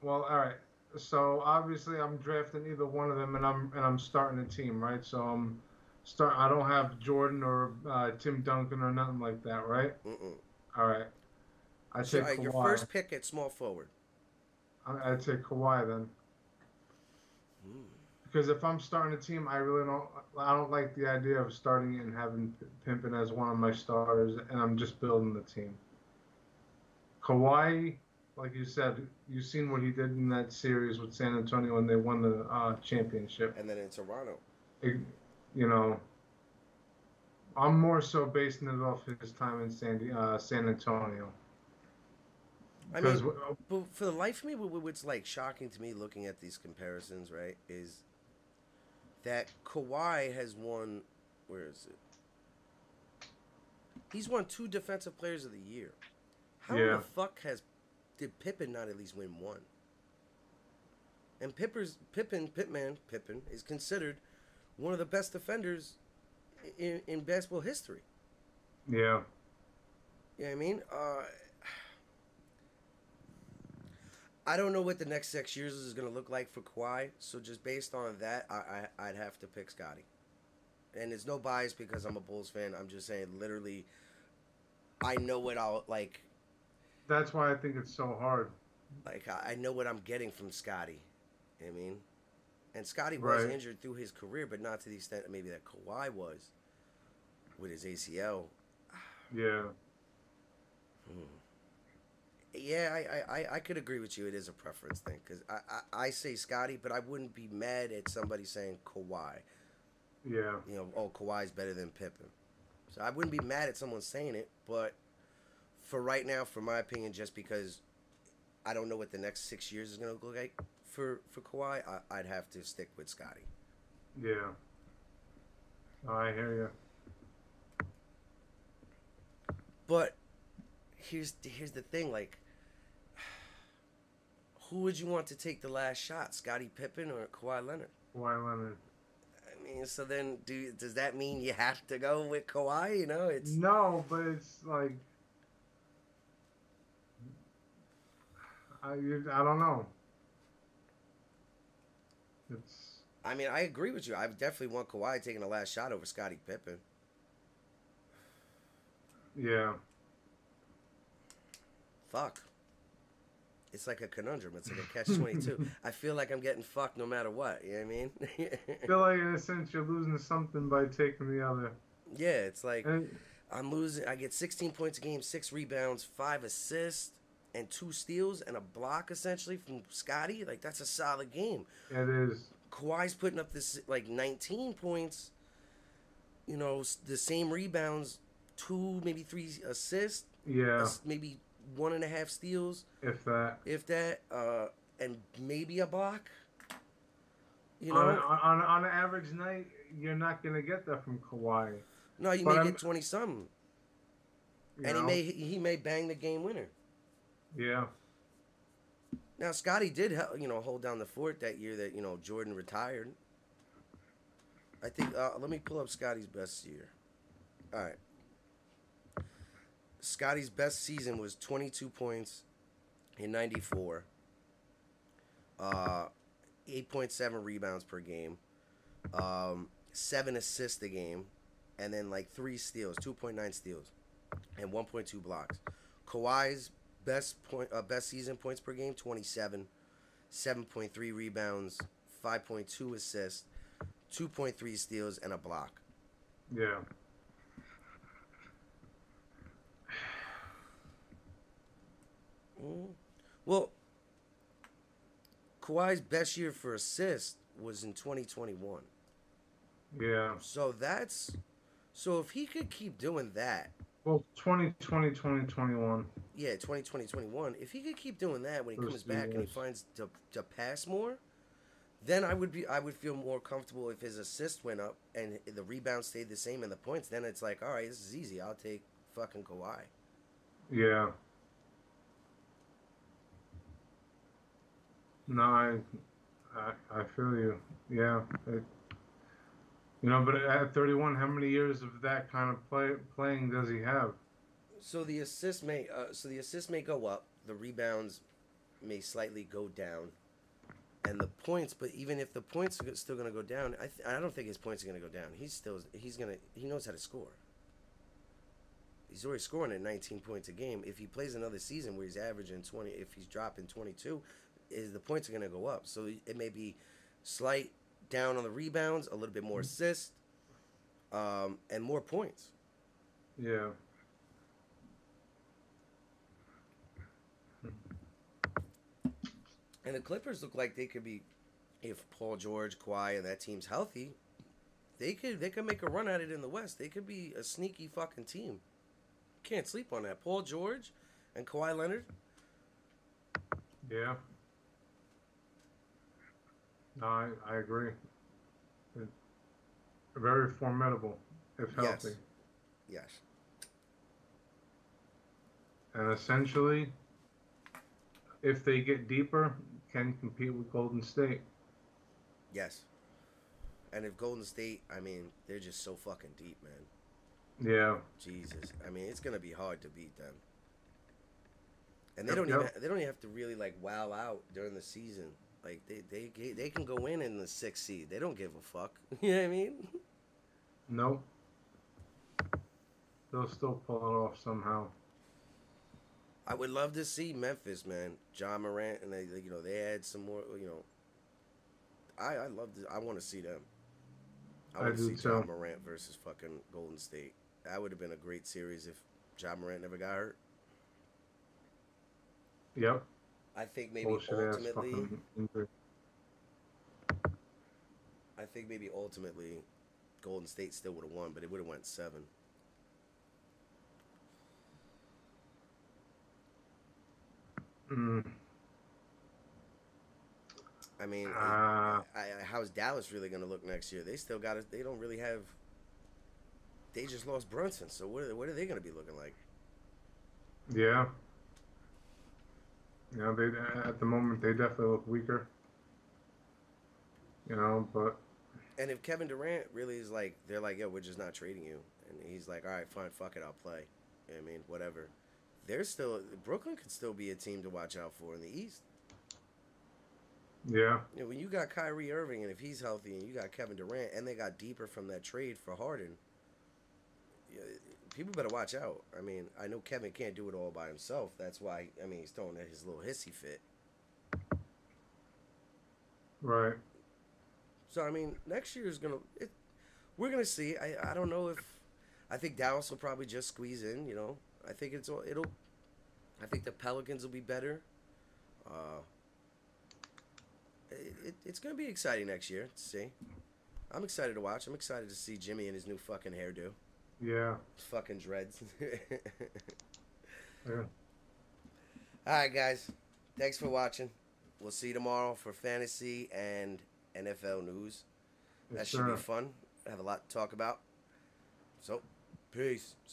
Well, all right. So obviously, I'm drafting either one of them, and I'm and I'm starting a team, right? So I'm start. I don't have Jordan or uh, Tim Duncan or nothing like that, right? Mm-mm. All right. I So, take uh, your first pick at small forward. I, I take Kawhi then, Mm. Because if I'm starting a team, I really don't. I don't like the idea of starting it and having Pimpin as one of my starters, and I'm just building the team. Kawhi, like you said, you've seen what he did in that series with San Antonio when they won the uh, championship. And then in Toronto, it, you know, I'm more so basing it off his time in San uh, San Antonio. I mean, but for the life of me, what- what's like shocking to me looking at these comparisons, right, is that Kawhi has won. Where is it? He's won two Defensive Players of the Year. How Yeah. the fuck has did Pippen not at least win one? And Pipper's Pippen Pittman Pippen is considered one of the best defenders in, in basketball history. yeah, You know what I mean? Uh, I don't know what the next six years is going to look like for Kawhi. So just based on that, I, I I'd have to pick Scotty. And it's no bias because I'm a Bulls fan. I'm just saying, literally, I know what I'll like. that's why I think it's so hard. Like I I know what I'm getting from Scotty. You know what I mean? And Scotty was Right. injured through his career, but not to the extent maybe that Kawhi was with his ACL. Yeah, hmm. Yeah, I, I, I- I could agree with you. It is a preference thing because I, I, I say Scotty, but I wouldn't be mad at somebody saying Kawhi. yeah, You know, oh, Kawhi's better than Pippen. So I wouldn't be mad at someone saying it, but for right now, for my opinion, just because I don't know what the next six years is going to look like for, for Kawhi, I, I'd have to stick with Scotty. yeah. I hear you. But here's here's the thing, like, who would you want to take the last shot, Scottie Pippen or Kawhi Leonard? Why Leonard? I mean, so then, do does that mean you have to go with Kawhi? You know, it's No, but it's like I I don't know. It's I mean, I agree with you. I definitely want Kawhi taking the last shot over Scottie Pippen. yeah. Fuck. It's like a conundrum. It's like a catch twenty two. I feel like I'm getting fucked no matter what. You know what I mean? I feel like in a sense you're losing something by taking the other. yeah, it's like And I'm losing. I get 16 points a game, six rebounds, five assists, and two steals and a block essentially from Scotty. Like that's a solid game. it is. Kawhi's putting up this like 19 points, you know, the same rebounds, two maybe three assists, Yeah, maybe one and a half steals, if that. if that, uh, and maybe a block. You know, on, on on an average night, you're not gonna get that from Kawhi. no, you but may I'm- get twenty something, and he may he may bang the game winner. Yeah, Now Scotty did, you know, hold down the fort that year that you know Jordan retired. I think. Uh, let me pull up Scotty's best year. All right. Scotty's best season was 22 points in '94. Uh, 8.7 rebounds per game, um, seven assists a game, and then like three steals, 2.9 steals, and 1.2 blocks. Kawhi's best point, uh, best season points per game, 27, 7.3 rebounds, 5.2 assists, 2.3 steals, and a block. yeah. Mm. Well, Kawhi's best year for assists was in 2021. Yeah. So that's so if he could keep doing that, Well, 2020, 2021. yeah, 2020, 21, if he could keep doing that when he comes back and he finds to, to pass more, then I would be I would feel more comfortable if his assist went up and the rebound stayed the same and the points. Then it's like, all right, this is easy. I'll take fucking Kawhi. Yeah. No, I, I, I feel you. Yeah. It, you know, but at 31, how many years of that kind of play playing does he have? So the assist may uh, so the assist may go up, the rebounds may slightly go down, and the points. But even if the points are still going to go down, I th- I don't think his points are going to go down. He's still he's gonna he knows how to score. He's already scoring at 19 points a game. If he plays another season where he's averaging 20, if he's dropping 22, is the points are going to go up. So it may be slight down on the rebounds, a little bit more assists, um, and more points. Yeah. And the Clippers look like they could be, if Paul George, Kawhi, and that team's healthy, they could they could make a run at it in the West. They could be a sneaky fucking team. Can't sleep on that. Paul George and Kawhi Leonard. Yeah. No, I, I agree. It, very formidable, if Yes. healthy. Yes. And essentially, if they get deeper, can compete with Golden State. Yes. And if Golden State, I mean, they're just so fucking deep, man. Yeah. Jesus. I mean, it's gonna be hard to beat them. And they Yep, don't yep. even they don't even have to really like wow out during the season. Like they they they can go in in the sixth seed. They don't give a fuck. you know what I mean? Nope. They'll still pull it off somehow. I would love to see Memphis, man. Ja Morant, and they, you know, they add some more. You know, I I love to. I want to see them. I want to see John. Morant versus fucking Golden State. That would have been a great series if Ja Morant never got hurt. Yep. I think maybe ultimately. I think maybe ultimately, Golden State still would have won, but it would have went seven. Mm, I mean, uh, I, I, how's Dallas really going to look next year? They still got it. They don't really have. They just lost Brunson, so what are, what are they going to be looking like? yeah. You know, they at the moment they definitely look weaker. You know, but And if Kevin Durant really is like, they're like, yo, we're just not trading you, and he's like, all right, fine, fuck it, I'll play. You know I mean, whatever. They're still Brooklyn could still be a team to watch out for in the East. yeah, You know, when you got Kyrie Irving, and if he's healthy, and you got Kevin Durant, and they got deeper from that trade for Harden, yeah, people better watch out. I mean, I know Kevin can't do it all by himself. That's why, I mean, he's throwing at his little hissy fit. right. So I mean, next year is gonna. It, we're gonna see. I I don't know if. I think Dallas will probably just squeeze in. You know, I think it's all- it'll. I think the Pelicans will be better. Uh, it, it, it's gonna be exciting next year to see. I'm excited to watch. I'm excited to see Jimmy and his new fucking hairdo. Yeah. Fucking dreads. Yeah. All right, guys. Thanks for watching. We'll see you tomorrow for fantasy and NFL news. that should sir. be fun. Have a lot to talk about. So, peace.